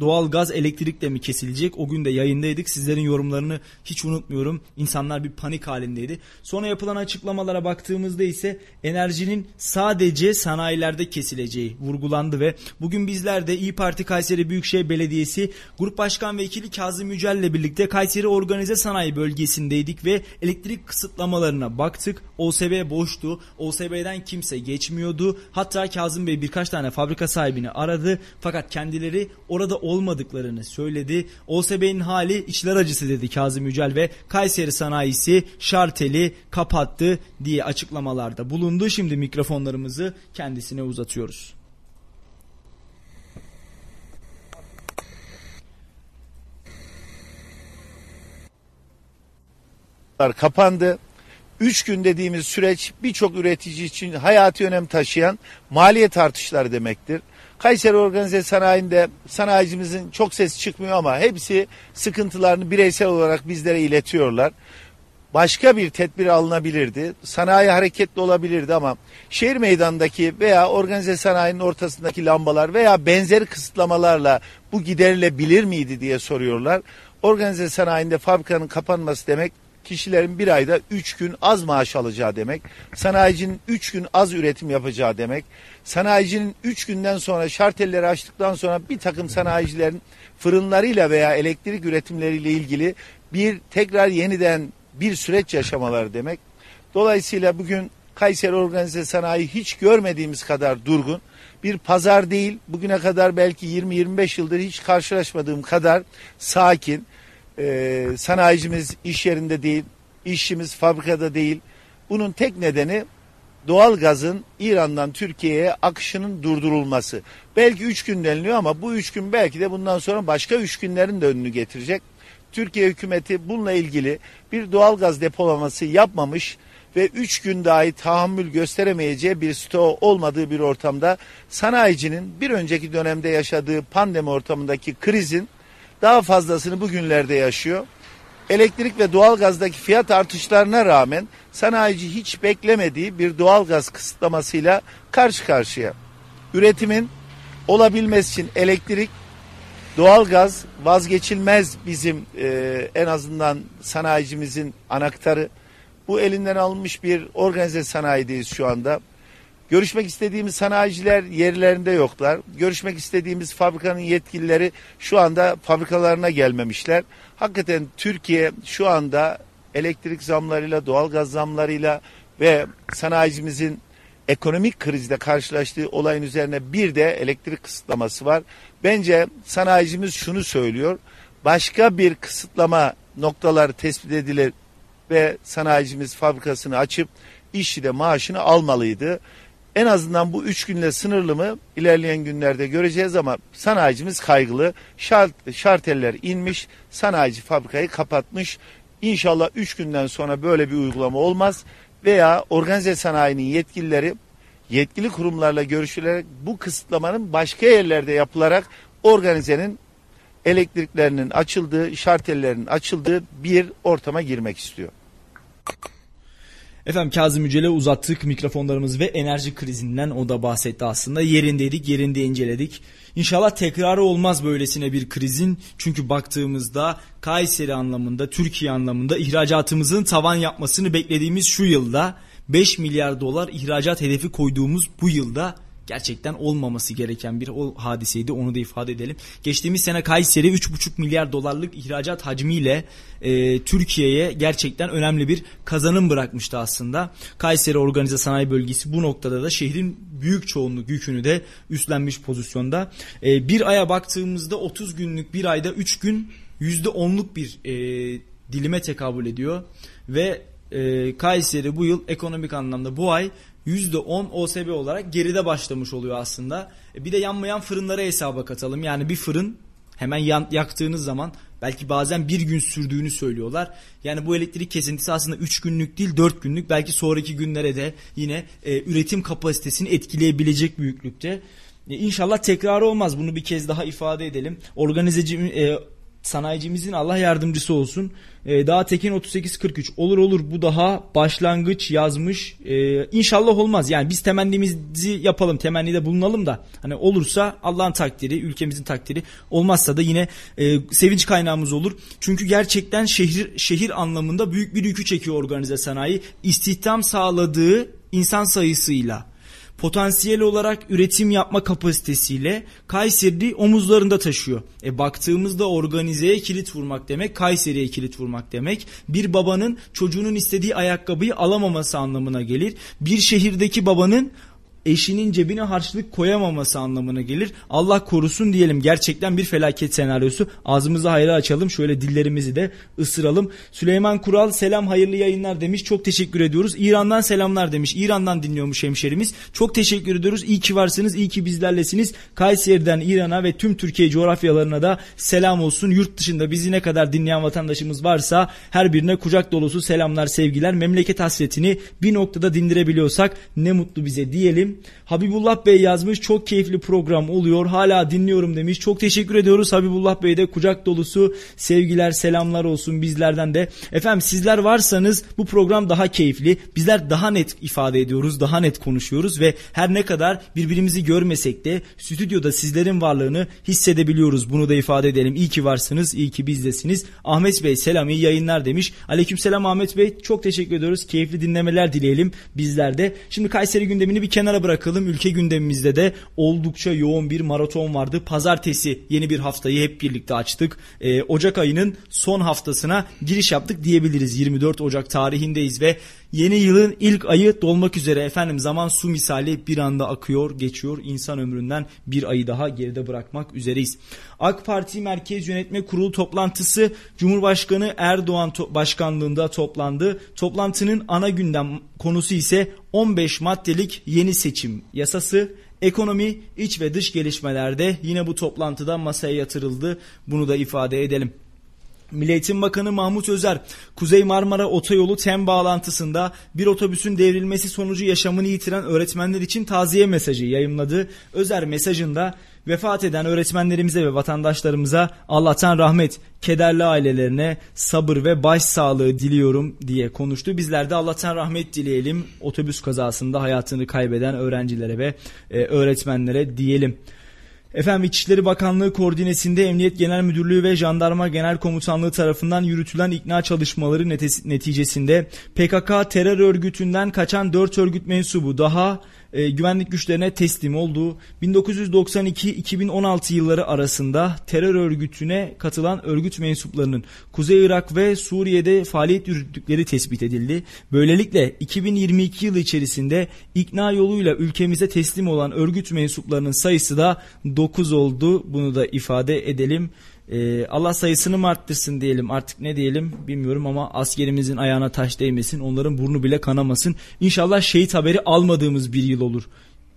Speaker 2: doğal gaz elektrikle mi kesilecek? O gün de yayındaydık. Sizlerin yorumlarını hiç unutmuyorum. İnsanlar bir panik halindeydi. Sonra yapılan açıklamalara baktığımızda ise enerjinin sadece sanayilerde kesileceği vurgulandı ve bugün bizler de İyi Parti Kayseri Büyükşehir Belediyesi Grup Başkan Vekili Kazım Yücel ile birlikte Kayseri Organize Sanayi bölgesindeydik ve elektrik kısıtlamalarına baktık. OSB boştu. OSB'den kimse geçmiyordu. Hatta Kazım Bey birkaç tane fabrika sahibini aradı. Fakat kendileri orada olmadıklarını söyledi. OSB'nin hali içler acısı dedi Kazım Yücel ve Kayseri sanayisi şarteli kapattı diye açıklamalarda bulundu. Şimdi mikrofonlarımızı kendisine uzatıyoruz.
Speaker 8: kapandı. 3 gün dediğimiz süreç birçok üretici için hayati önem taşıyan maliyet artışları demektir. Kayseri Organize Sanayi'nde sanayicimizin çok ses çıkmıyor ama hepsi sıkıntılarını bireysel olarak bizlere iletiyorlar. Başka bir tedbir alınabilirdi. Sanayi hareketli olabilirdi ama şehir meydanındaki veya organize sanayinin ortasındaki lambalar veya benzeri kısıtlamalarla bu giderilebilir miydi diye soruyorlar. Organize sanayinde fabrikanın kapanması demek kişilerin bir ayda üç gün az maaş alacağı demek. Sanayicinin üç gün az üretim yapacağı demek. Sanayicinin üç günden sonra şartelleri açtıktan sonra bir takım sanayicilerin fırınlarıyla veya elektrik üretimleriyle ilgili bir tekrar yeniden bir süreç yaşamaları demek. Dolayısıyla bugün Kayseri Organize Sanayi hiç görmediğimiz kadar durgun. Bir pazar değil, bugüne kadar belki 20-25 yıldır hiç karşılaşmadığım kadar sakin, e, sanayicimiz iş yerinde değil, işçimiz fabrikada değil. Bunun tek nedeni doğal gazın İran'dan Türkiye'ye akışının durdurulması. Belki üç gün deniliyor ama bu üç gün belki de bundan sonra başka üç günlerin de önünü getirecek. Türkiye hükümeti bununla ilgili bir doğal gaz depolaması yapmamış ve üç gün dahi tahammül gösteremeyeceği bir stoğu olmadığı bir ortamda sanayicinin bir önceki dönemde yaşadığı pandemi ortamındaki krizin daha fazlasını bugünlerde yaşıyor. Elektrik ve doğalgazdaki fiyat artışlarına rağmen sanayici hiç beklemediği bir doğalgaz kısıtlamasıyla karşı karşıya. Üretimin olabilmesi için elektrik, doğalgaz vazgeçilmez bizim e, en azından sanayicimizin anahtarı. Bu elinden alınmış bir organize sanayideyiz şu anda. Görüşmek istediğimiz sanayiciler yerlerinde yoklar. Görüşmek istediğimiz fabrikanın yetkilileri şu anda fabrikalarına gelmemişler. Hakikaten Türkiye şu anda elektrik zamlarıyla, doğalgaz zamlarıyla ve sanayicimizin ekonomik krizde karşılaştığı olayın üzerine bir de elektrik kısıtlaması var. Bence sanayicimiz şunu söylüyor. Başka bir kısıtlama noktaları tespit edilir ve sanayicimiz fabrikasını açıp işçi de maaşını almalıydı. En azından bu üç günle sınırlı mı ilerleyen günlerde göreceğiz ama sanayicimiz kaygılı. Şart, şarteller inmiş, sanayici fabrikayı kapatmış. İnşallah üç günden sonra böyle bir uygulama olmaz veya organize sanayinin yetkilileri yetkili kurumlarla görüşülerek bu kısıtlamanın başka yerlerde yapılarak organizenin elektriklerinin açıldığı, şartellerin açıldığı bir ortama girmek istiyor.
Speaker 2: Efendim Kazım Yücel'e uzattık mikrofonlarımız ve enerji krizinden o da bahsetti aslında. Yerindeydik, yerinde inceledik. İnşallah tekrarı olmaz böylesine bir krizin. Çünkü baktığımızda Kayseri anlamında, Türkiye anlamında ihracatımızın tavan yapmasını beklediğimiz şu yılda 5 milyar dolar ihracat hedefi koyduğumuz bu yılda gerçekten olmaması gereken bir o hadiseydi onu da ifade edelim. Geçtiğimiz sene Kayseri 3,5 milyar dolarlık ihracat hacmiyle e, Türkiye'ye gerçekten önemli bir kazanım bırakmıştı aslında. Kayseri Organize Sanayi Bölgesi bu noktada da şehrin büyük çoğunluk yükünü de üstlenmiş pozisyonda. E, bir aya baktığımızda 30 günlük bir ayda 3 gün %10'luk bir e, dilime tekabül ediyor ve e, Kayseri bu yıl ekonomik anlamda bu ay %10 OSB olarak geride başlamış oluyor aslında. E, bir de yanmayan fırınlara hesaba katalım. Yani bir fırın hemen yan, yaktığınız zaman belki bazen bir gün sürdüğünü söylüyorlar. Yani bu elektrik kesintisi aslında 3 günlük değil 4 günlük belki sonraki günlere de yine e, üretim kapasitesini etkileyebilecek büyüklükte. E, inşallah tekrar olmaz bunu bir kez daha ifade edelim. Organizeci e, sanayicimizin Allah yardımcısı olsun. Ee, daha Tekin 3843 olur olur bu daha başlangıç yazmış. Ee, inşallah olmaz. Yani biz temennimizi yapalım, temennide bulunalım da hani olursa Allah'ın takdiri, ülkemizin takdiri. Olmazsa da yine e, sevinç kaynağımız olur. Çünkü gerçekten şehir şehir anlamında büyük bir yükü çekiyor organize sanayi. İstihdam sağladığı insan sayısıyla potansiyel olarak üretim yapma kapasitesiyle Kayseri omuzlarında taşıyor. E baktığımızda organizeye kilit vurmak demek, Kayseri'ye kilit vurmak demek. Bir babanın çocuğunun istediği ayakkabıyı alamaması anlamına gelir. Bir şehirdeki babanın eşinin cebine harçlık koyamaması anlamına gelir. Allah korusun diyelim gerçekten bir felaket senaryosu. Ağzımızı hayra açalım şöyle dillerimizi de ısıralım. Süleyman Kural selam hayırlı yayınlar demiş. Çok teşekkür ediyoruz. İran'dan selamlar demiş. İran'dan dinliyormuş hemşerimiz. Çok teşekkür ediyoruz. İyi ki varsınız. iyi ki bizlerlesiniz. Kayseri'den İran'a ve tüm Türkiye coğrafyalarına da selam olsun. Yurt dışında bizi ne kadar dinleyen vatandaşımız varsa her birine kucak dolusu selamlar sevgiler. Memleket hasretini bir noktada dindirebiliyorsak ne mutlu bize diyelim. Habibullah Bey yazmış çok keyifli program oluyor hala dinliyorum demiş. Çok teşekkür ediyoruz Habibullah Bey de kucak dolusu sevgiler selamlar olsun bizlerden de. Efendim sizler varsanız bu program daha keyifli. Bizler daha net ifade ediyoruz daha net konuşuyoruz ve her ne kadar birbirimizi görmesek de stüdyoda sizlerin varlığını hissedebiliyoruz. Bunu da ifade edelim. İyi ki varsınız iyi ki bizdesiniz. Ahmet Bey selam iyi yayınlar demiş. Aleykümselam Ahmet Bey çok teşekkür ediyoruz. Keyifli dinlemeler dileyelim bizler de. Şimdi Kayseri gündemini bir kenara bırakalım. Ülke gündemimizde de oldukça yoğun bir maraton vardı. Pazartesi yeni bir haftayı hep birlikte açtık. Ee, Ocak ayının son haftasına giriş yaptık diyebiliriz. 24 Ocak tarihindeyiz ve Yeni yılın ilk ayı dolmak üzere efendim zaman su misali bir anda akıyor geçiyor insan ömründen bir ayı daha geride bırakmak üzereyiz. AK Parti Merkez Yönetme Kurulu toplantısı Cumhurbaşkanı Erdoğan to- başkanlığında toplandı. Toplantının ana gündem konusu ise 15 maddelik yeni seçim yasası Ekonomi, iç ve dış gelişmelerde yine bu toplantıda masaya yatırıldı. Bunu da ifade edelim. Milli Eğitim Bakanı Mahmut Özer, Kuzey Marmara Otoyolu TEM bağlantısında bir otobüsün devrilmesi sonucu yaşamını yitiren öğretmenler için taziye mesajı yayımladı. Özer mesajında vefat eden öğretmenlerimize ve vatandaşlarımıza Allah'tan rahmet, kederli ailelerine sabır ve başsağlığı diliyorum diye konuştu. Bizler de Allah'tan rahmet dileyelim otobüs kazasında hayatını kaybeden öğrencilere ve e, öğretmenlere diyelim. Efendim İçişleri Bakanlığı koordinesinde Emniyet Genel Müdürlüğü ve Jandarma Genel Komutanlığı tarafından yürütülen ikna çalışmaları neticesinde PKK terör örgütünden kaçan 4 örgüt mensubu daha e, güvenlik güçlerine teslim oldu. 1992-2016 yılları arasında terör örgütüne katılan örgüt mensuplarının Kuzey Irak ve Suriye'de faaliyet yürüttükleri tespit edildi. Böylelikle 2022 yılı içerisinde ikna yoluyla ülkemize teslim olan örgüt mensuplarının sayısı da 9 oldu. Bunu da ifade edelim. Ee, Allah sayısını mı arttırsın diyelim artık ne diyelim bilmiyorum ama askerimizin ayağına taş değmesin onların burnu bile kanamasın. İnşallah şehit haberi almadığımız bir yıl olur.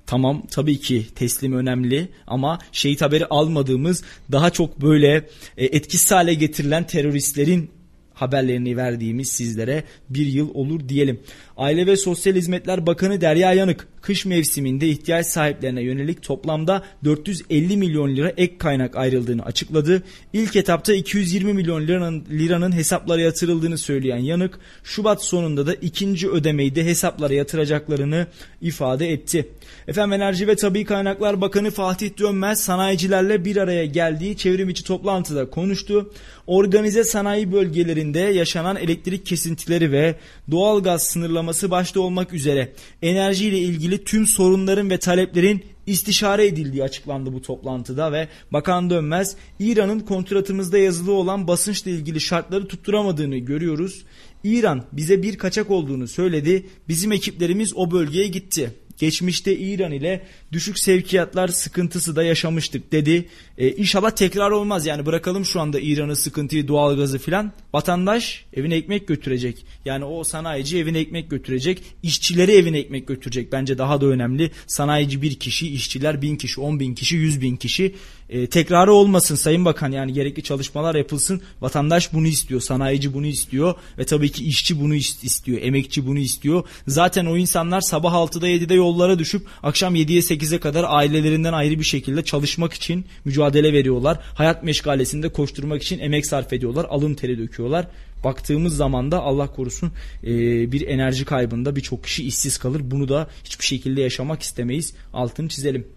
Speaker 2: Tamam tabii ki teslim önemli ama şehit haberi almadığımız daha çok böyle e, etkisiz hale getirilen teröristlerin haberlerini verdiğimiz sizlere bir yıl olur diyelim. Aile ve Sosyal Hizmetler Bakanı Derya Yanık kış mevsiminde ihtiyaç sahiplerine yönelik toplamda 450 milyon lira ek kaynak ayrıldığını açıkladı. İlk etapta 220 milyon liranın, liranın hesaplara yatırıldığını söyleyen Yanık, Şubat sonunda da ikinci ödemeyi de hesaplara yatıracaklarını ifade etti. Efendim Enerji ve Tabi Kaynaklar Bakanı Fatih Dönmez sanayicilerle bir araya geldiği çevrim içi toplantıda konuştu. Organize sanayi bölgelerinde yaşanan elektrik kesintileri ve doğalgaz sınırlaması başta olmak üzere enerji ile ilgili tüm sorunların ve taleplerin istişare edildiği açıklandı bu toplantıda ve Bakan Dönmez İran'ın kontratımızda yazılı olan basınçla ilgili şartları tutturamadığını görüyoruz. İran bize bir kaçak olduğunu söyledi. Bizim ekiplerimiz o bölgeye gitti. Geçmişte İran ile düşük sevkiyatlar sıkıntısı da yaşamıştık dedi. E, inşallah tekrar olmaz yani bırakalım şu anda İran'ın sıkıntıyı doğalgazı filan. Vatandaş evine ekmek götürecek. Yani o sanayici evine ekmek götürecek. işçileri evine ekmek götürecek. Bence daha da önemli. Sanayici bir kişi, işçiler bin kişi, on bin kişi, yüz bin kişi. E, tekrarı olmasın Sayın Bakan yani gerekli çalışmalar yapılsın. Vatandaş bunu istiyor, sanayici bunu istiyor ve tabii ki işçi bunu istiyor, emekçi bunu istiyor. Zaten o insanlar sabah 6'da 7'de yollara düşüp akşam 7'ye 8'e kadar ailelerinden ayrı bir şekilde çalışmak için mücadele veriyorlar. Hayat meşgalesinde koşturmak için emek sarf ediyorlar, alın teri döküyorlar. Baktığımız zaman da Allah korusun e, bir enerji kaybında birçok kişi işsiz kalır. Bunu da hiçbir şekilde yaşamak istemeyiz. Altını çizelim.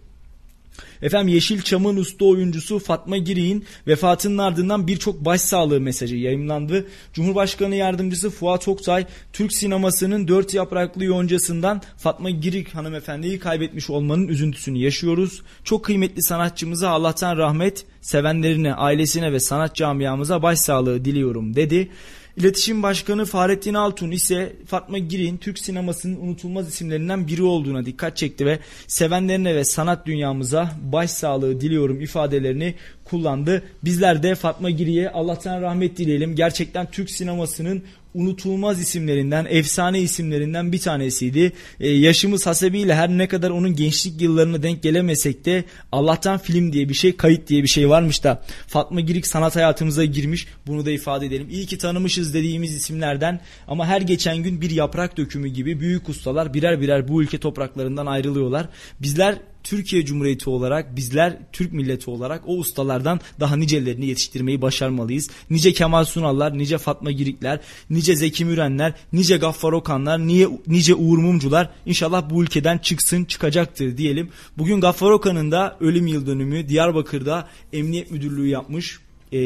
Speaker 2: Efendim Yeşilçam'ın usta oyuncusu Fatma Girik'in vefatının ardından birçok başsağlığı mesajı yayımlandı. Cumhurbaşkanı Yardımcısı Fuat Oktay, Türk sinemasının dört yapraklı yoncasından Fatma Girik hanımefendiyi kaybetmiş olmanın üzüntüsünü yaşıyoruz. Çok kıymetli sanatçımıza Allah'tan rahmet, sevenlerine, ailesine ve sanat camiamıza başsağlığı diliyorum dedi. İletişim Başkanı Fahrettin Altun ise Fatma Girin Türk sinemasının unutulmaz isimlerinden biri olduğuna dikkat çekti ve sevenlerine ve sanat dünyamıza başsağlığı diliyorum ifadelerini kullandı. Bizler de Fatma Giri'ye Allah'tan rahmet dileyelim. Gerçekten Türk sinemasının unutulmaz isimlerinden, efsane isimlerinden bir tanesiydi. Ee, yaşımız hasebiyle her ne kadar onun gençlik yıllarına denk gelemesek de Allah'tan film diye bir şey, kayıt diye bir şey varmış da Fatma Girik sanat hayatımıza girmiş. Bunu da ifade edelim. İyi ki tanımışız dediğimiz isimlerden ama her geçen gün bir yaprak dökümü gibi büyük ustalar birer birer bu ülke topraklarından ayrılıyorlar. Bizler Türkiye Cumhuriyeti olarak bizler Türk milleti olarak o ustalardan daha nicelerini yetiştirmeyi başarmalıyız. Nice Kemal Sunallar, nice Fatma Girikler, nice Zeki Mürenler, nice Gaffar Okanlar, niye, nice Uğur Mumcular inşallah bu ülkeden çıksın çıkacaktır diyelim. Bugün Gaffar Okan'ın da ölüm yıl dönümü Diyarbakır'da emniyet müdürlüğü yapmış. Ee,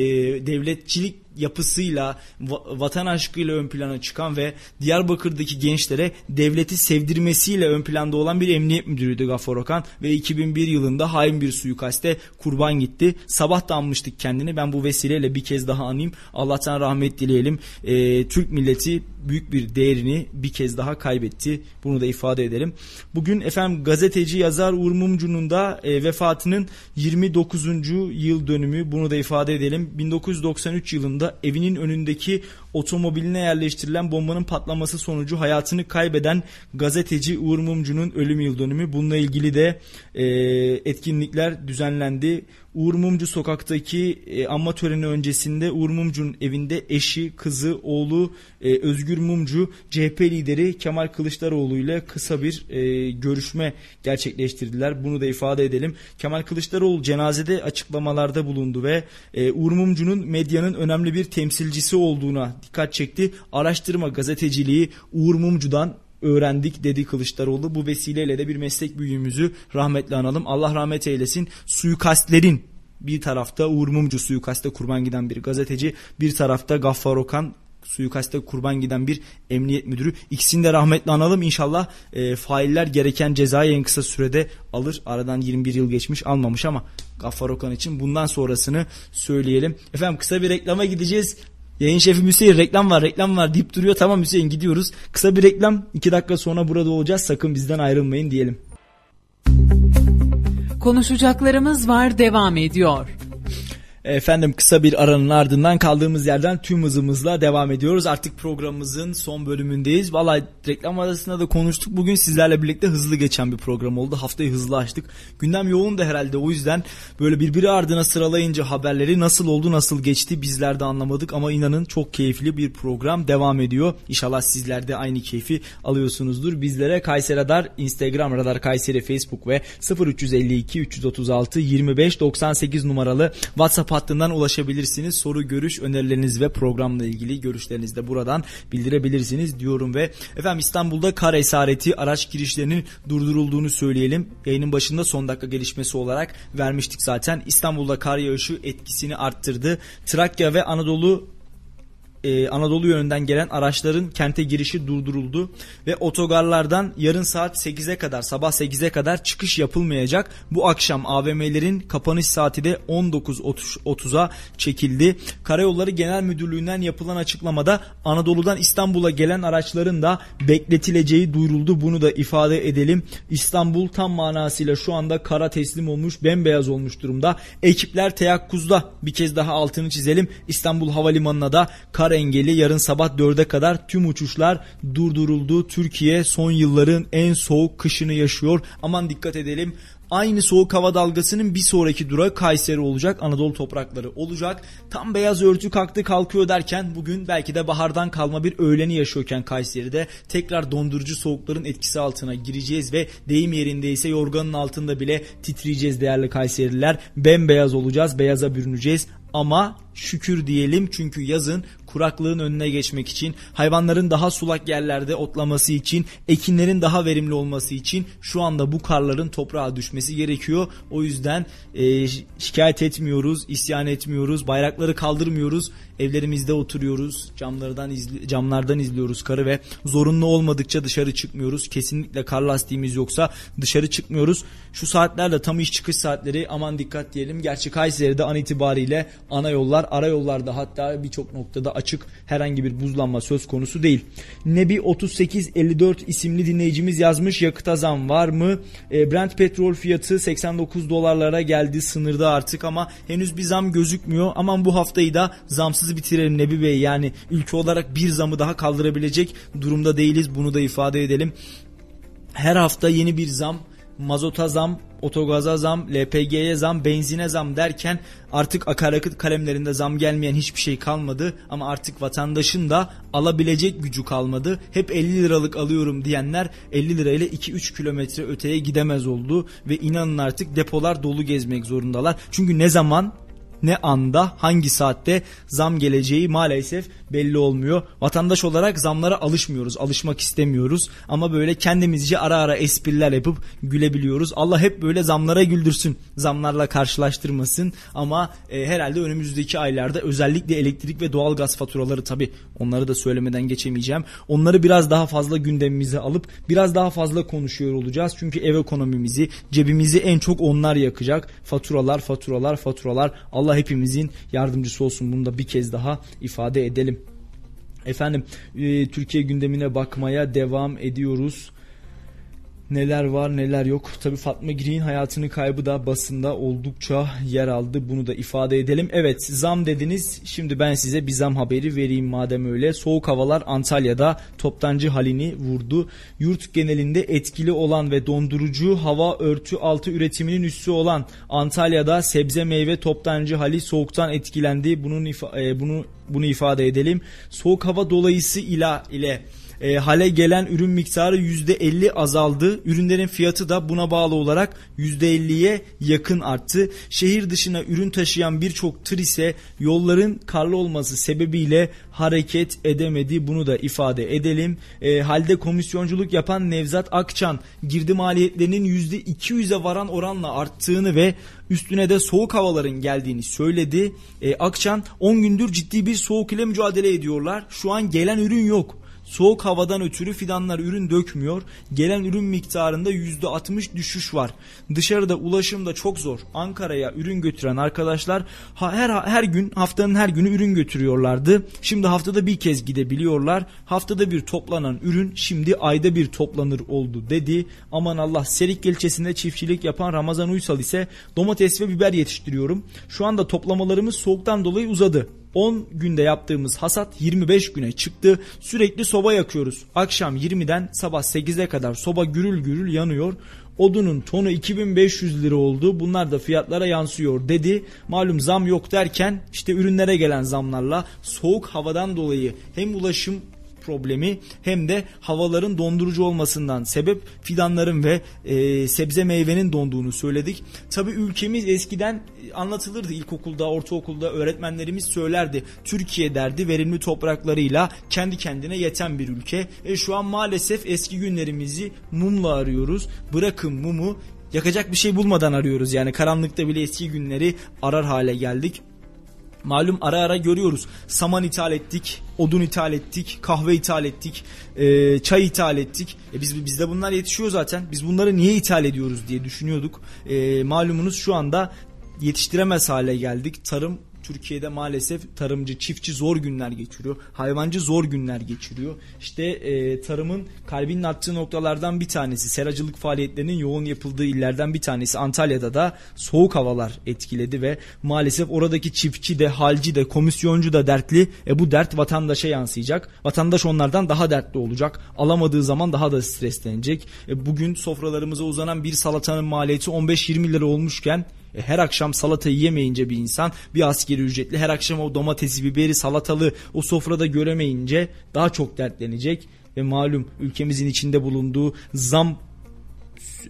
Speaker 2: devletçilik yapısıyla, vatan aşkıyla ön plana çıkan ve Diyarbakır'daki gençlere devleti sevdirmesiyle ön planda olan bir emniyet müdürüydü Gafar Okan ve 2001 yılında hain bir suikaste kurban gitti. Sabah da anmıştık kendini. Ben bu vesileyle bir kez daha anayım. Allah'tan rahmet dileyelim. Ee, Türk milleti büyük bir değerini bir kez daha kaybetti. Bunu da ifade edelim. Bugün efendim gazeteci yazar Uğur Mumcu'nun da e, vefatının 29. yıl dönümü. Bunu da ifade edelim. 1993 yılında evinin önündeki otomobiline yerleştirilen bombanın patlaması sonucu hayatını kaybeden gazeteci Uğur Mumcu'nun ölüm yıl dönümü. Bununla ilgili de e, etkinlikler düzenlendi. Uğur Mumcu sokaktaki e, anma töreni öncesinde Uğur Mumcu'nun evinde eşi, kızı, oğlu e, Özgür Mumcu, CHP lideri Kemal Kılıçdaroğlu ile kısa bir e, görüşme gerçekleştirdiler. Bunu da ifade edelim. Kemal Kılıçdaroğlu cenazede açıklamalarda bulundu ve e, Uğur Mumcu'nun medyanın önemli bir temsilcisi olduğuna dikkat çekti. Araştırma gazeteciliği Uğur Mumcu'dan öğrendik dedi Kılıçdaroğlu. Bu vesileyle de bir meslek büyüğümüzü rahmetle analım. Allah rahmet eylesin. Suikastlerin bir tarafta Uğur Mumcu suikaste kurban giden bir gazeteci, bir tarafta Gaffar Okan suikaste kurban giden bir emniyet müdürü. İkisini de rahmetle analım. İnşallah e, failler gereken cezayı en kısa sürede alır. Aradan 21 yıl geçmiş almamış ama Gaffar Okan için bundan sonrasını söyleyelim. Efendim kısa bir reklama gideceğiz. Yayın şefi Hüseyin reklam var reklam var deyip duruyor. Tamam Hüseyin gidiyoruz. Kısa bir reklam. iki dakika sonra burada olacağız. Sakın bizden ayrılmayın diyelim.
Speaker 1: Konuşacaklarımız var devam ediyor.
Speaker 2: Efendim kısa bir aranın ardından kaldığımız yerden tüm hızımızla devam ediyoruz. Artık programımızın son bölümündeyiz. Vallahi reklam arasında da konuştuk. Bugün sizlerle birlikte hızlı geçen bir program oldu. Haftayı hızlı açtık. Gündem yoğun da herhalde o yüzden böyle birbiri ardına sıralayınca haberleri nasıl oldu nasıl geçti bizler de anlamadık. Ama inanın çok keyifli bir program devam ediyor. İnşallah sizler de aynı keyfi alıyorsunuzdur. Bizlere Kayseri Radar, Instagram Radar Kayseri, Facebook ve 0352 336 25 98 numaralı WhatsApp hattından ulaşabilirsiniz. Soru, görüş, önerileriniz ve programla ilgili görüşlerinizi de buradan bildirebilirsiniz diyorum ve efendim İstanbul'da kar esareti araç girişlerinin durdurulduğunu söyleyelim. Yayının başında son dakika gelişmesi olarak vermiştik zaten. İstanbul'da kar yağışı etkisini arttırdı. Trakya ve Anadolu e, Anadolu yönünden gelen araçların kente girişi durduruldu ve otogarlardan yarın saat 8'e kadar sabah 8'e kadar çıkış yapılmayacak. Bu akşam AVM'lerin kapanış saati de 19.30'a çekildi. Karayolları Genel Müdürlüğü'nden yapılan açıklamada Anadolu'dan İstanbul'a gelen araçların da bekletileceği duyuruldu. Bunu da ifade edelim. İstanbul tam manasıyla şu anda kara teslim olmuş, bembeyaz olmuş durumda. Ekipler teyakkuzda. Bir kez daha altını çizelim. İstanbul Havalimanı'na da kar engeli yarın sabah 4'e kadar tüm uçuşlar durduruldu. Türkiye son yılların en soğuk kışını yaşıyor. Aman dikkat edelim. Aynı soğuk hava dalgasının bir sonraki durağı Kayseri olacak. Anadolu toprakları olacak. Tam beyaz örtü kalktı kalkıyor derken bugün belki de bahardan kalma bir öğleni yaşıyorken Kayseri'de tekrar dondurucu soğukların etkisi altına gireceğiz ve deyim yerindeyse yorganın altında bile titreyeceğiz değerli Kayserililer. Bembeyaz olacağız, beyaza bürüneceğiz ama şükür diyelim çünkü yazın kuraklığın önüne geçmek için, hayvanların daha sulak yerlerde otlaması için, ekinlerin daha verimli olması için şu anda bu karların toprağa düşmesi gerekiyor. O yüzden e, şikayet etmiyoruz, isyan etmiyoruz, bayrakları kaldırmıyoruz. Evlerimizde oturuyoruz, camlardan izli, camlardan izliyoruz karı ve zorunlu olmadıkça dışarı çıkmıyoruz. Kesinlikle kar lastiğimiz yoksa dışarı çıkmıyoruz. Şu saatlerle tam iş çıkış saatleri aman dikkat diyelim. Gerçi Kayseri'de an itibariyle ana yollar, ara yollarda hatta birçok noktada açık herhangi bir buzlanma söz konusu değil. Nebi 3854 isimli dinleyicimiz yazmış yakıta zam var mı? E, Brent petrol fiyatı 89 dolarlara geldi sınırda artık ama henüz bir zam gözükmüyor. Aman bu haftayı da zamsız bitirelim Nebi Bey. Yani ülke olarak bir zamı daha kaldırabilecek durumda değiliz. Bunu da ifade edelim. Her hafta yeni bir zam mazota zam, otogaza zam, LPG'ye zam, benzine zam derken artık akaryakıt kalemlerinde zam gelmeyen hiçbir şey kalmadı ama artık vatandaşın da alabilecek gücü kalmadı. Hep 50 liralık alıyorum diyenler 50 lirayla 2-3 kilometre öteye gidemez oldu ve inanın artık depolar dolu gezmek zorundalar. Çünkü ne zaman ne anda hangi saatte zam geleceği maalesef belli olmuyor. Vatandaş olarak zamlara alışmıyoruz, alışmak istemiyoruz ama böyle kendimizce ara ara espriler yapıp gülebiliyoruz. Allah hep böyle zamlara güldürsün, zamlarla karşılaştırmasın ama e, herhalde önümüzdeki aylarda özellikle elektrik ve doğalgaz faturaları tabi onları da söylemeden geçemeyeceğim. Onları biraz daha fazla gündemimize alıp biraz daha fazla konuşuyor olacağız. Çünkü ev ekonomimizi, cebimizi en çok onlar yakacak. Faturalar, faturalar, faturalar. Allah hepimizin yardımcısı olsun. Bunu da bir kez daha ifade edelim. Efendim e, Türkiye gündemine bakmaya devam ediyoruz. Neler var neler yok. Tabi Fatma Girik'in hayatını kaybı da basında oldukça yer aldı. Bunu da ifade edelim. Evet zam dediniz. Şimdi ben size bir zam haberi vereyim madem öyle. Soğuk havalar Antalya'da toptancı halini vurdu. Yurt genelinde etkili olan ve dondurucu hava örtü altı üretiminin üssü olan Antalya'da sebze meyve toptancı hali soğuktan etkilendi. Bunun ifa- e, bunu bunu ifade edelim. Soğuk hava dolayısıyla ile e, hale gelen ürün miktarı %50 azaldı. Ürünlerin fiyatı da buna bağlı olarak %50'ye yakın arttı. Şehir dışına ürün taşıyan birçok tır ise yolların karlı olması sebebiyle hareket edemedi. Bunu da ifade edelim. E, halde komisyonculuk yapan Nevzat Akçan girdi maliyetlerinin %200'e varan oranla arttığını ve üstüne de soğuk havaların geldiğini söyledi. E, Akçan 10 gündür ciddi bir soğuk ile mücadele ediyorlar. Şu an gelen ürün yok Soğuk havadan ötürü fidanlar ürün dökmüyor. Gelen ürün miktarında %60 düşüş var. Dışarıda ulaşım da çok zor. Ankara'ya ürün götüren arkadaşlar her her gün haftanın her günü ürün götürüyorlardı. Şimdi haftada bir kez gidebiliyorlar. Haftada bir toplanan ürün şimdi ayda bir toplanır oldu dedi. Aman Allah Serik ilçesinde çiftçilik yapan Ramazan Uysal ise domates ve biber yetiştiriyorum. Şu anda toplamalarımız soğuktan dolayı uzadı. 10 günde yaptığımız hasat 25 güne çıktı. Sürekli soba yakıyoruz. Akşam 20'den sabah 8'e kadar soba gürül gürül yanıyor. Odunun tonu 2500 lira oldu. Bunlar da fiyatlara yansıyor dedi. Malum zam yok derken işte ürünlere gelen zamlarla soğuk havadan dolayı hem ulaşım problemi hem de havaların dondurucu olmasından sebep fidanların ve e, sebze meyvenin donduğunu söyledik. Tabi ülkemiz eskiden anlatılırdı ilkokulda, ortaokulda öğretmenlerimiz söylerdi. Türkiye derdi verimli topraklarıyla kendi kendine yeten bir ülke. E şu an maalesef eski günlerimizi mumla arıyoruz. Bırakın mumu yakacak bir şey bulmadan arıyoruz. Yani karanlıkta bile eski günleri arar hale geldik. Malum ara ara görüyoruz. Saman ithal ettik, odun ithal ettik, kahve ithal ettik, e, çay ithal ettik. E biz bizde bunlar yetişiyor zaten. Biz bunları niye ithal ediyoruz diye düşünüyorduk. E, malumunuz şu anda yetiştiremez hale geldik. Tarım Türkiye'de maalesef tarımcı, çiftçi zor günler geçiriyor. Hayvancı zor günler geçiriyor. İşte e, tarımın kalbinin attığı noktalardan bir tanesi, seracılık faaliyetlerinin yoğun yapıldığı illerden bir tanesi Antalya'da da soğuk havalar etkiledi ve maalesef oradaki çiftçi de, halci de, komisyoncu da dertli. E, bu dert vatandaşa yansıyacak. Vatandaş onlardan daha dertli olacak. Alamadığı zaman daha da streslenecek. E, bugün sofralarımıza uzanan bir salatanın maliyeti 15-20 lira olmuşken e, her akşam salata yiyemeyince bir insan bir askeri ücretli her akşam o domatesi, biberi, salatalı o sofrada göremeyince daha çok dertlenecek ve malum ülkemizin içinde bulunduğu zam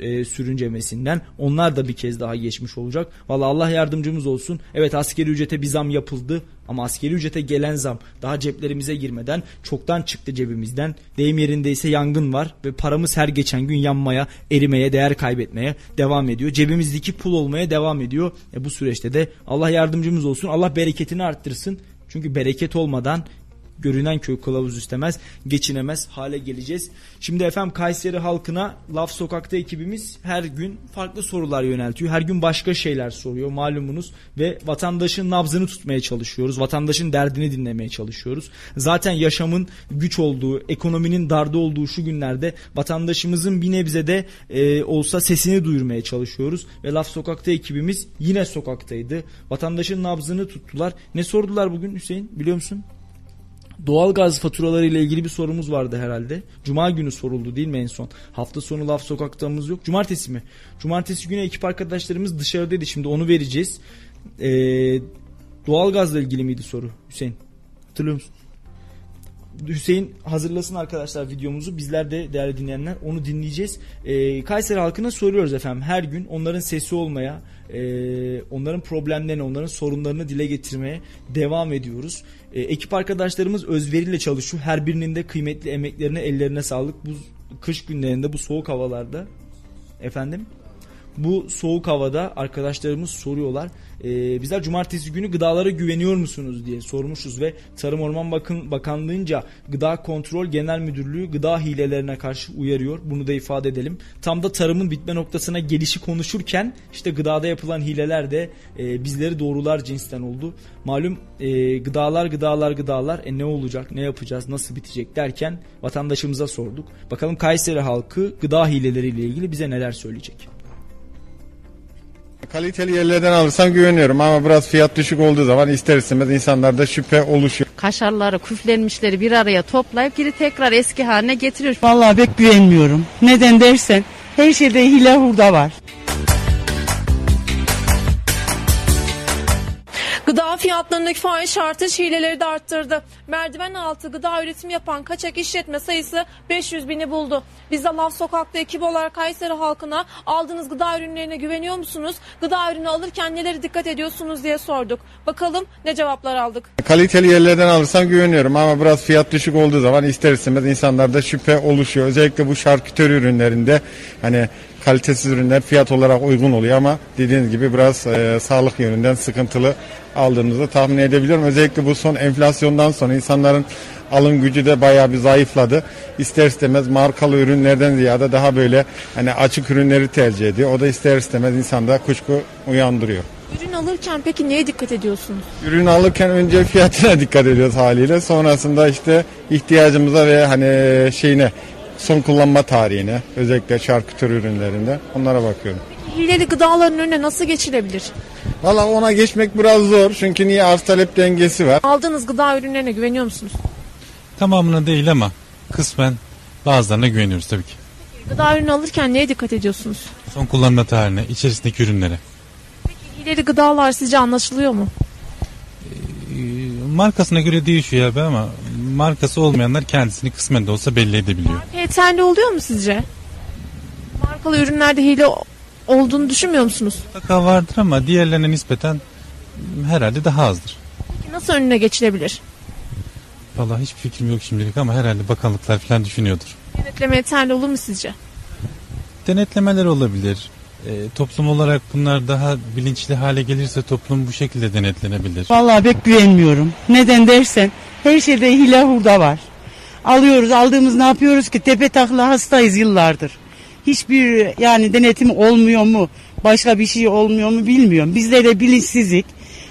Speaker 2: e, sürüncemesinden onlar da bir kez daha geçmiş olacak. Valla Allah yardımcımız olsun. Evet askeri ücrete bir zam yapıldı ama askeri ücrete gelen zam daha ceplerimize girmeden çoktan çıktı cebimizden. Deyim yerindeyse yangın var ve paramız her geçen gün yanmaya, erimeye, değer kaybetmeye devam ediyor. Cebimizdeki pul olmaya devam ediyor. E bu süreçte de Allah yardımcımız olsun. Allah bereketini arttırsın. Çünkü bereket olmadan görünen köy kılavuz istemez geçinemez hale geleceğiz. Şimdi efendim Kayseri halkına Laf Sokak'ta ekibimiz her gün farklı sorular yöneltiyor. Her gün başka şeyler soruyor malumunuz ve vatandaşın nabzını tutmaya çalışıyoruz. Vatandaşın derdini dinlemeye çalışıyoruz. Zaten yaşamın güç olduğu, ekonominin darda olduğu şu günlerde vatandaşımızın bir nebze de e, olsa sesini duyurmaya çalışıyoruz. Ve Laf Sokak'ta ekibimiz yine sokaktaydı. Vatandaşın nabzını tuttular. Ne sordular bugün Hüseyin biliyor musun? Doğalgaz faturaları ile ilgili bir sorumuz vardı herhalde. Cuma günü soruldu değil mi en son? Hafta sonu laf sokaktamız yok. Cumartesi mi? Cumartesi günü ekip arkadaşlarımız dışarıdaydı. Şimdi onu vereceğiz. Ee, doğalgazla ilgili miydi soru Hüseyin? Hatırlıyor musun? Hüseyin hazırlasın arkadaşlar videomuzu. Bizler de değerli dinleyenler onu dinleyeceğiz. Ee, Kayseri halkına soruyoruz efendim. Her gün onların sesi olmaya, e, onların problemlerini, onların sorunlarını dile getirmeye devam ediyoruz. E, ekip arkadaşlarımız özveriyle çalışıyor. Her birinin de kıymetli emeklerine, ellerine sağlık. Bu kış günlerinde, bu soğuk havalarda efendim bu soğuk havada arkadaşlarımız soruyorlar. Ee, bizler cumartesi günü gıdalara güveniyor musunuz diye sormuşuz ve Tarım Orman Bakın Bakanlığı'nca Gıda Kontrol Genel Müdürlüğü gıda hilelerine karşı uyarıyor. Bunu da ifade edelim. Tam da tarımın bitme noktasına gelişi konuşurken işte gıdada yapılan hileler de e, bizleri doğrular cinsten oldu. Malum e, gıdalar gıdalar gıdalar e ne olacak ne yapacağız nasıl bitecek derken vatandaşımıza sorduk. Bakalım Kayseri halkı gıda hileleriyle ilgili bize neler söyleyecek.
Speaker 9: Kaliteli yerlerden alırsam güveniyorum ama biraz fiyat düşük olduğu zaman ister istemez insanlarda şüphe oluşuyor.
Speaker 10: Kaşarları, küflenmişleri bir araya toplayıp geri tekrar eski haline getiriyor.
Speaker 11: Vallahi pek güvenmiyorum. Neden dersen her şeyde hile hurda var.
Speaker 12: Gıda fiyatlarındaki fahiş artış hileleri de arttırdı. Merdiven altı gıda üretimi yapan kaçak işletme sayısı 500 bini buldu. Biz de Lav Sokak'ta ekibi olarak Kayseri halkına aldığınız gıda ürünlerine güveniyor musunuz? Gıda ürünü alırken neleri dikkat ediyorsunuz diye sorduk. Bakalım ne cevaplar aldık.
Speaker 9: Kaliteli yerlerden alırsam güveniyorum ama biraz fiyat düşük olduğu zaman ister istemez insanlarda şüphe oluşuyor. Özellikle bu şarküteri ürünlerinde hani kalitesiz ürünler fiyat olarak uygun oluyor ama dediğiniz gibi biraz e, sağlık yönünden sıkıntılı aldığımızı tahmin edebiliyorum. Özellikle bu son enflasyondan sonra insanların alım gücü de bayağı bir zayıfladı. İster istemez markalı ürünlerden ziyade daha böyle hani açık ürünleri tercih ediyor. O da ister istemez insanda kuşku uyandırıyor.
Speaker 12: Ürün alırken peki neye dikkat ediyorsunuz?
Speaker 9: Ürün alırken önce fiyatına dikkat ediyoruz haliyle. Sonrasında işte ihtiyacımıza ve hani şeyine son kullanma tarihine özellikle şarküteri ürünlerinde onlara bakıyorum.
Speaker 12: Hileli gıdaların önüne nasıl geçilebilir?
Speaker 9: Valla ona geçmek biraz zor çünkü niye arz talep dengesi var.
Speaker 12: Aldığınız gıda ürünlerine güveniyor musunuz?
Speaker 13: Tamamına değil ama kısmen bazılarına güveniyoruz tabii ki.
Speaker 12: Gıda ürünü alırken neye dikkat ediyorsunuz?
Speaker 13: Son kullanma tarihine, içerisindeki ürünlere.
Speaker 12: Hileli gıdalar sizce anlaşılıyor mu?
Speaker 13: Ee, Markasına göre değişiyor abi ama markası olmayanlar kendisini kısmen de olsa belli edebiliyor.
Speaker 12: Yeterli oluyor mu sizce? Markalı ürünlerde hile olduğunu düşünmüyor musunuz?
Speaker 13: Mutlaka vardır ama diğerlerine nispeten herhalde daha azdır.
Speaker 12: Peki nasıl önüne geçilebilir?
Speaker 13: Vallahi hiçbir fikrim yok şimdilik ama herhalde bakanlıklar falan düşünüyordur.
Speaker 12: Denetleme yeterli olur mu sizce?
Speaker 13: Denetlemeler olabilir. Ee, toplum olarak bunlar daha bilinçli hale gelirse toplum bu şekilde denetlenebilir.
Speaker 11: Vallahi pek güvenmiyorum. Neden dersen her şeyde hile hurda var. Alıyoruz aldığımız ne yapıyoruz ki tepe takla hastayız yıllardır. Hiçbir yani denetim olmuyor mu başka bir şey olmuyor mu bilmiyorum. Bizde de bilinçsizlik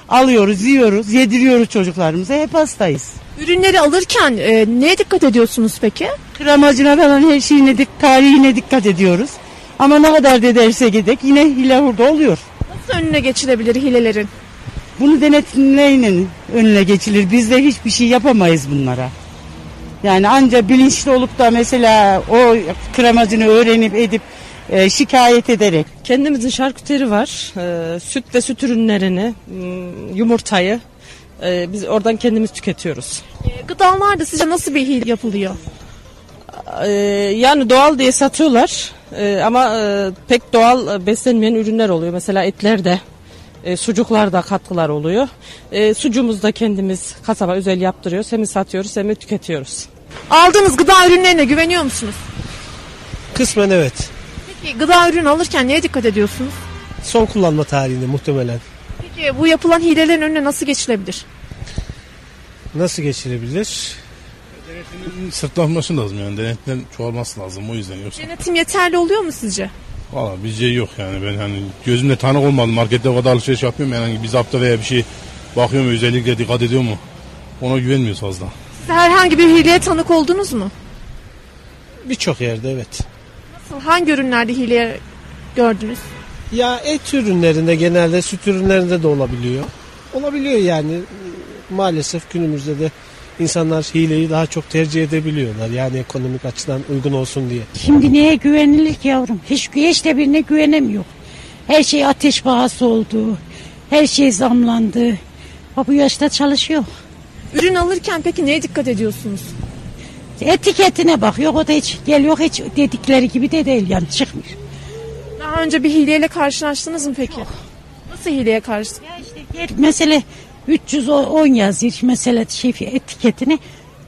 Speaker 11: alıyoruz yiyoruz yediriyoruz çocuklarımıza hep hastayız.
Speaker 12: Ürünleri alırken e, neye dikkat ediyorsunuz peki?
Speaker 11: Gramajına falan her şeyine tarihine dikkat ediyoruz. Ama ne kadar da derse gidek yine hile hurda oluyor.
Speaker 12: Nasıl önüne geçilebilir hilelerin?
Speaker 11: Bunu denetlemeyle önüne geçilir. Biz de hiçbir şey yapamayız bunlara. Yani anca bilinçli olup da mesela o kremacını öğrenip edip e, şikayet ederek.
Speaker 14: Kendimizin şarküteri var. Ee, süt ve süt ürünlerini, yumurtayı e, biz oradan kendimiz tüketiyoruz.
Speaker 12: E, gıdalarda sizce nasıl bir hile yapılıyor?
Speaker 14: Ee, yani doğal diye satıyorlar Ee, ama e, pek doğal e, beslenmeyen ürünler oluyor. Mesela etlerde, e, sucuklarda katkılar oluyor. E, sucuğumuzu da kendimiz kasaba özel yaptırıyoruz. Hem satıyoruz hem de tüketiyoruz.
Speaker 12: Aldığınız gıda ürünlerine güveniyor musunuz?
Speaker 15: Kısmen evet.
Speaker 12: Peki gıda ürünü alırken neye dikkat ediyorsunuz?
Speaker 15: Son kullanma tarihinde muhtemelen.
Speaker 12: Peki bu yapılan hilelerin önüne nasıl geçilebilir?
Speaker 15: Nasıl geçilebilir?
Speaker 16: Sırtlanması lazım yani denetten çoğalması lazım o yüzden yoksa.
Speaker 12: Denetim yeterli oluyor mu sizce?
Speaker 16: Valla bizce yok yani ben hani gözümle tanık olmadım markette o kadar alışveriş yapmıyorum yani bir zapta veya bir şey bakıyorum özellikle dikkat ediyor mu ona güvenmiyoruz fazla.
Speaker 12: Siz herhangi bir hileye tanık oldunuz mu?
Speaker 15: Birçok yerde evet.
Speaker 12: Nasıl? Hangi ürünlerde hile gördünüz?
Speaker 15: Ya et ürünlerinde genelde süt ürünlerinde de olabiliyor. Olabiliyor yani maalesef günümüzde de insanlar hileyi daha çok tercih edebiliyorlar. Yani ekonomik açıdan uygun olsun diye.
Speaker 17: Şimdi neye güvenilir ki yavrum? Hiç, hiç de birine güvenemiyor. Her şey ateş pahası oldu. Her şey zamlandı. Ha, bu yaşta çalışıyor.
Speaker 12: Ürün alırken peki neye dikkat ediyorsunuz?
Speaker 17: Etiketine bak. Yok o da hiç geliyor hiç dedikleri gibi de değil yani çıkmıyor.
Speaker 12: Daha önce bir hileyle karşılaştınız mı peki? Nasıl hileye karşı?
Speaker 17: Mesela 310 yazıyor mesela şey etiketine.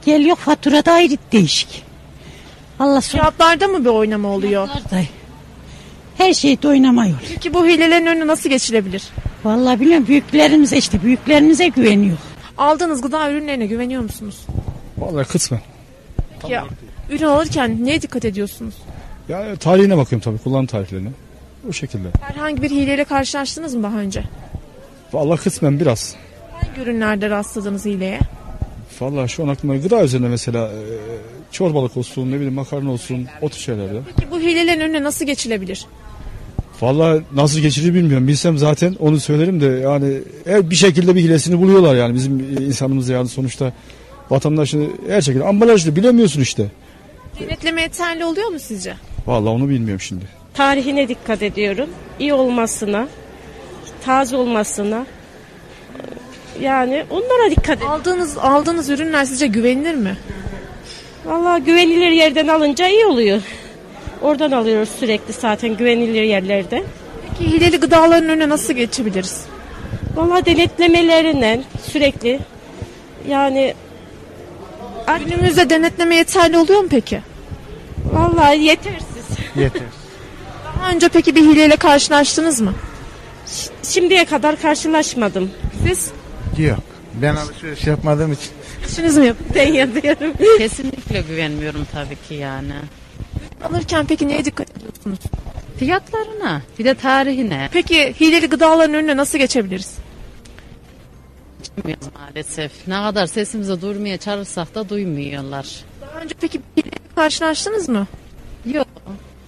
Speaker 17: Geliyor faturada ayrı değişik. Allah
Speaker 12: Fiyatlarda mı bir oynama oluyor?
Speaker 17: Fiyatlarda. Her şeyde oynamıyor.
Speaker 12: Peki bu hilelerin önüne nasıl geçilebilir?
Speaker 17: Vallahi bilmiyorum büyüklerimize işte büyüklerimize güveniyor.
Speaker 12: Aldığınız gıda ürünlerine güveniyor musunuz?
Speaker 18: Vallahi kısmen.
Speaker 12: Peki ya, ürün alırken neye dikkat ediyorsunuz?
Speaker 18: Ya tarihine bakıyorum tabii kullanım tarihlerine. O şekilde.
Speaker 12: Herhangi bir hileyle karşılaştınız mı daha önce?
Speaker 18: Vallahi kısmen biraz.
Speaker 12: Hangi ürünlerde rastladınız hileye?
Speaker 18: Vallahi şu an aklıma gıda üzerine mesela e, çorbalık olsun ne bileyim makarna olsun o tür şeylerde.
Speaker 12: Peki bu hilelerin önüne nasıl geçilebilir?
Speaker 18: Vallahi nasıl geçirir bilmiyorum. Bilsem zaten onu söylerim de yani her bir şekilde bir hilesini buluyorlar yani bizim insanımız yani sonuçta vatandaşını her şekilde ambalajlı bilemiyorsun işte.
Speaker 12: Denetleme yeterli oluyor mu sizce?
Speaker 18: Vallahi onu bilmiyorum şimdi.
Speaker 19: Tarihine dikkat ediyorum. İyi olmasına, taze olmasına. Yani onlara dikkat edin.
Speaker 12: Aldığınız aldığınız ürünler sizce güvenilir mi?
Speaker 19: Vallahi güvenilir yerden alınca iyi oluyor. Oradan alıyoruz sürekli zaten güvenilir yerlerde.
Speaker 12: Peki hileli gıdaların önüne nasıl geçebiliriz?
Speaker 19: Vallahi denetlemelerinden sürekli yani
Speaker 12: Günümüzde denetleme yeterli oluyor mu peki?
Speaker 19: Vallahi yetersiz.
Speaker 15: Yeter.
Speaker 12: Daha önce peki bir hileyle karşılaştınız mı?
Speaker 19: Şimdiye kadar karşılaşmadım.
Speaker 12: Siz?
Speaker 20: Yok. Ben alışveriş yapmadığım için.
Speaker 12: İşiniz mi yapın? Ben yapıyorum.
Speaker 10: Kesinlikle güvenmiyorum tabii ki yani.
Speaker 12: Alırken peki neye dikkat ediyorsunuz?
Speaker 10: Fiyatlarına, bir de tarihine.
Speaker 12: Peki hileli gıdaların önüne nasıl geçebiliriz?
Speaker 10: Bilmiyoruz maalesef. Ne kadar sesimizi duyurmaya çalışsak da duymuyorlar.
Speaker 12: Daha önce peki bir karşılaştınız mı?
Speaker 10: Yok.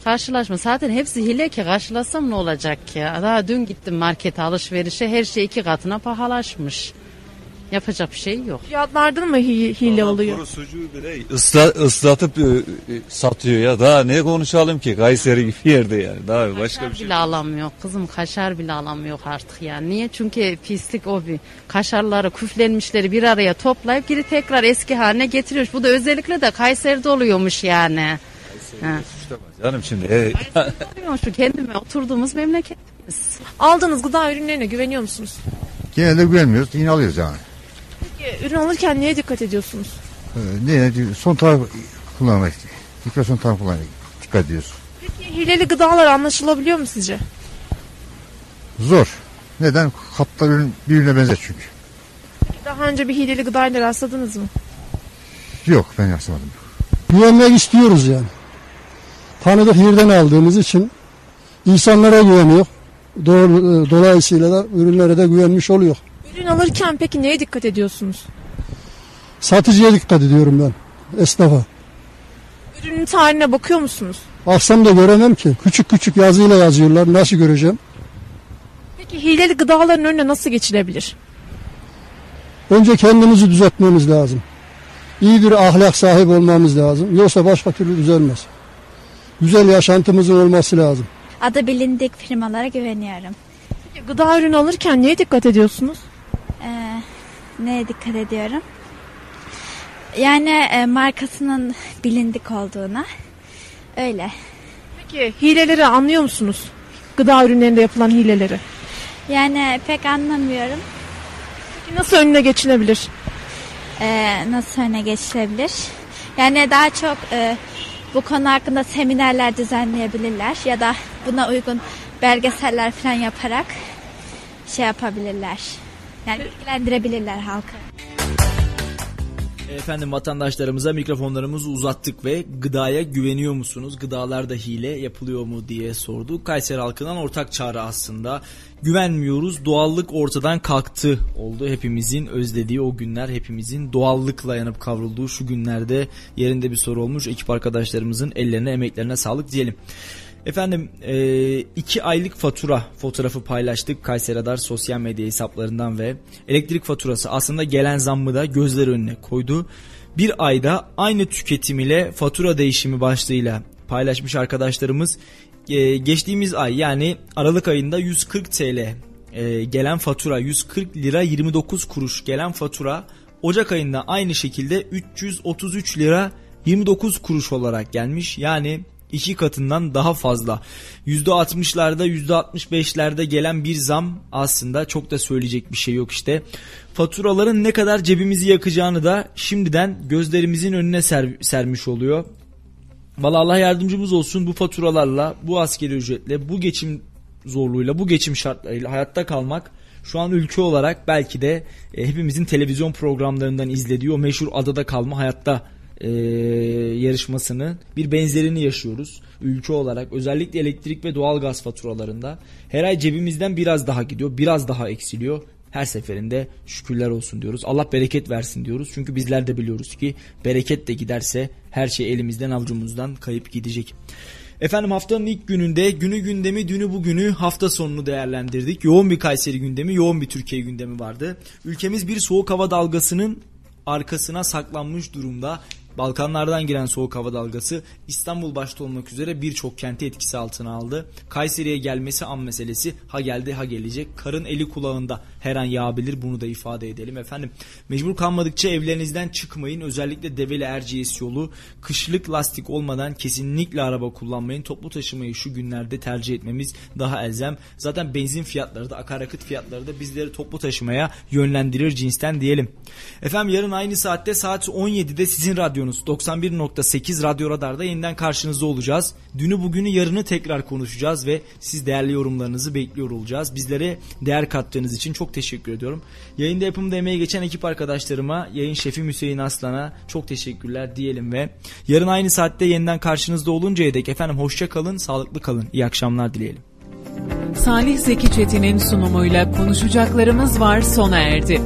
Speaker 10: Karşılaşma. Zaten hepsi hile ki karşılasam ne olacak ya? Daha dün gittim markete alışverişe her şey iki katına pahalaşmış. Yapacak bir şey yok.
Speaker 12: Fiyatlardan mı hi- hile oluyor?
Speaker 21: Isla, ıslatıp e, e, satıyor ya. Daha ne konuşalım ki Kayseri gibi yerde yani. Daha başka bir
Speaker 10: Kaşar
Speaker 21: şey.
Speaker 10: bile alamıyor kızım kaşar bile alamıyor artık yani. Niye? Çünkü pislik o bir. Kaşarları küflenmişleri bir araya toplayıp geri tekrar eski haline getiriyor. Bu da özellikle de Kayseri'de oluyormuş yani. Ha.
Speaker 21: Canım şimdi. e,
Speaker 10: Oluyor şu kendime oturduğumuz memleketimiz.
Speaker 12: Aldığınız gıda ürünlerine güveniyor musunuz?
Speaker 22: Genelde güvenmiyoruz. Yine alıyoruz yani.
Speaker 12: Peki ürün alırken neye dikkat ediyorsunuz?
Speaker 22: Ee, ne, son taraf kullanmak. İlk son taraf kullanmak. Dikkat ediyoruz.
Speaker 12: Peki hileli gıdalar anlaşılabiliyor mu sizce?
Speaker 22: Zor. Neden? Kaplar ürün birbirine benzer çünkü.
Speaker 12: Daha önce bir hileli gıdayla rastladınız mı?
Speaker 22: Yok ben yaşamadım.
Speaker 23: Güvenmek istiyoruz yani. Tanıdık yerden aldığımız için insanlara güveniyor. Doğru, dolayısıyla da ürünlere de güvenmiş oluyor.
Speaker 12: Ürün alırken peki neye dikkat ediyorsunuz?
Speaker 23: Satıcıya dikkat ediyorum ben. Esnafa.
Speaker 12: Ürünün tarihine bakıyor musunuz?
Speaker 23: Aksam da göremem ki. Küçük küçük yazıyla yazıyorlar. Nasıl göreceğim?
Speaker 12: Peki hileli gıdaların önüne nasıl geçilebilir?
Speaker 23: Önce kendimizi düzeltmemiz lazım. İyi bir ahlak sahibi olmamız lazım. Yoksa başka türlü düzelmez. Güzel yaşantımızın olması lazım.
Speaker 24: Adı bilindik firmalara güveniyorum.
Speaker 12: Peki gıda ürünü alırken neye dikkat ediyorsunuz?
Speaker 24: Ee, neye dikkat ediyorum? Yani e, markasının bilindik olduğuna. Öyle.
Speaker 12: Peki hileleri anlıyor musunuz? Gıda ürünlerinde yapılan hileleri.
Speaker 24: Yani pek anlamıyorum.
Speaker 12: Peki nasıl önüne geçilebilir?
Speaker 24: Ee, nasıl öne geçilebilir? Yani daha çok e, bu konu hakkında seminerler düzenleyebilirler ya da buna uygun belgeseller falan yaparak şey yapabilirler. Yani bilgilendirebilirler halkı.
Speaker 2: Efendim vatandaşlarımıza mikrofonlarımızı uzattık ve gıdaya güveniyor musunuz? Gıdalarda hile yapılıyor mu diye sorduk. Kayseri halkından ortak çağrı aslında. Güvenmiyoruz doğallık ortadan kalktı oldu. Hepimizin özlediği o günler hepimizin doğallıkla yanıp kavrulduğu şu günlerde yerinde bir soru olmuş. Ekip arkadaşlarımızın ellerine emeklerine sağlık diyelim. Efendim e, iki aylık fatura fotoğrafı paylaştık Kayseri Radar sosyal medya hesaplarından ve elektrik faturası aslında gelen zammı da gözler önüne koydu. Bir ayda aynı tüketim ile fatura değişimi başlığıyla paylaşmış arkadaşlarımız e, geçtiğimiz ay yani Aralık ayında 140 TL e, gelen fatura 140 lira 29 kuruş gelen fatura Ocak ayında aynı şekilde 333 lira 29 kuruş olarak gelmiş. Yani iki katından daha fazla. %60'larda %65'lerde gelen bir zam aslında çok da söyleyecek bir şey yok işte. Faturaların ne kadar cebimizi yakacağını da şimdiden gözlerimizin önüne ser, sermiş oluyor. Valla Allah yardımcımız olsun bu faturalarla, bu askeri ücretle, bu geçim zorluğuyla, bu geçim şartlarıyla hayatta kalmak şu an ülke olarak belki de e, hepimizin televizyon programlarından izlediği o meşhur adada kalma hayatta e, yarışmasını bir benzerini yaşıyoruz ülke olarak özellikle elektrik ve doğal gaz faturalarında her ay cebimizden biraz daha gidiyor biraz daha eksiliyor her seferinde şükürler olsun diyoruz Allah bereket versin diyoruz çünkü bizler de biliyoruz ki bereket de giderse her şey elimizden avucumuzdan kayıp gidecek. Efendim haftanın ilk gününde günü gündemi dünü bugünü hafta sonunu değerlendirdik. Yoğun bir Kayseri gündemi, yoğun bir Türkiye gündemi vardı. Ülkemiz bir soğuk hava dalgasının arkasına saklanmış durumda. Balkanlardan giren soğuk hava dalgası İstanbul başta olmak üzere birçok kenti etkisi altına aldı. Kayseri'ye gelmesi an meselesi ha geldi ha gelecek. Karın eli kulağında her an yağabilir bunu da ifade edelim efendim. Mecbur kalmadıkça evlerinizden çıkmayın. Özellikle Develi Erciyes yolu kışlık lastik olmadan kesinlikle araba kullanmayın. Toplu taşımayı şu günlerde tercih etmemiz daha elzem. Zaten benzin fiyatları da akaryakıt fiyatları da bizleri toplu taşımaya yönlendirir cinsten diyelim. Efendim yarın aynı saatte saat 17'de sizin radyonuz 91.8 Radyo Radar'da yeniden karşınızda olacağız. Dünü bugünü yarını tekrar konuşacağız ve siz değerli yorumlarınızı bekliyor olacağız. Bizlere değer kattığınız için çok teşekkür ediyorum. Yayında yapımda emeği geçen ekip arkadaşlarıma, yayın şefi Hüseyin Aslan'a çok teşekkürler diyelim ve yarın aynı saatte yeniden karşınızda oluncaya dek efendim hoşça kalın, sağlıklı kalın. İyi akşamlar dileyelim.
Speaker 1: Salih Zeki Çetin'in sunumuyla konuşacaklarımız var sona erdi.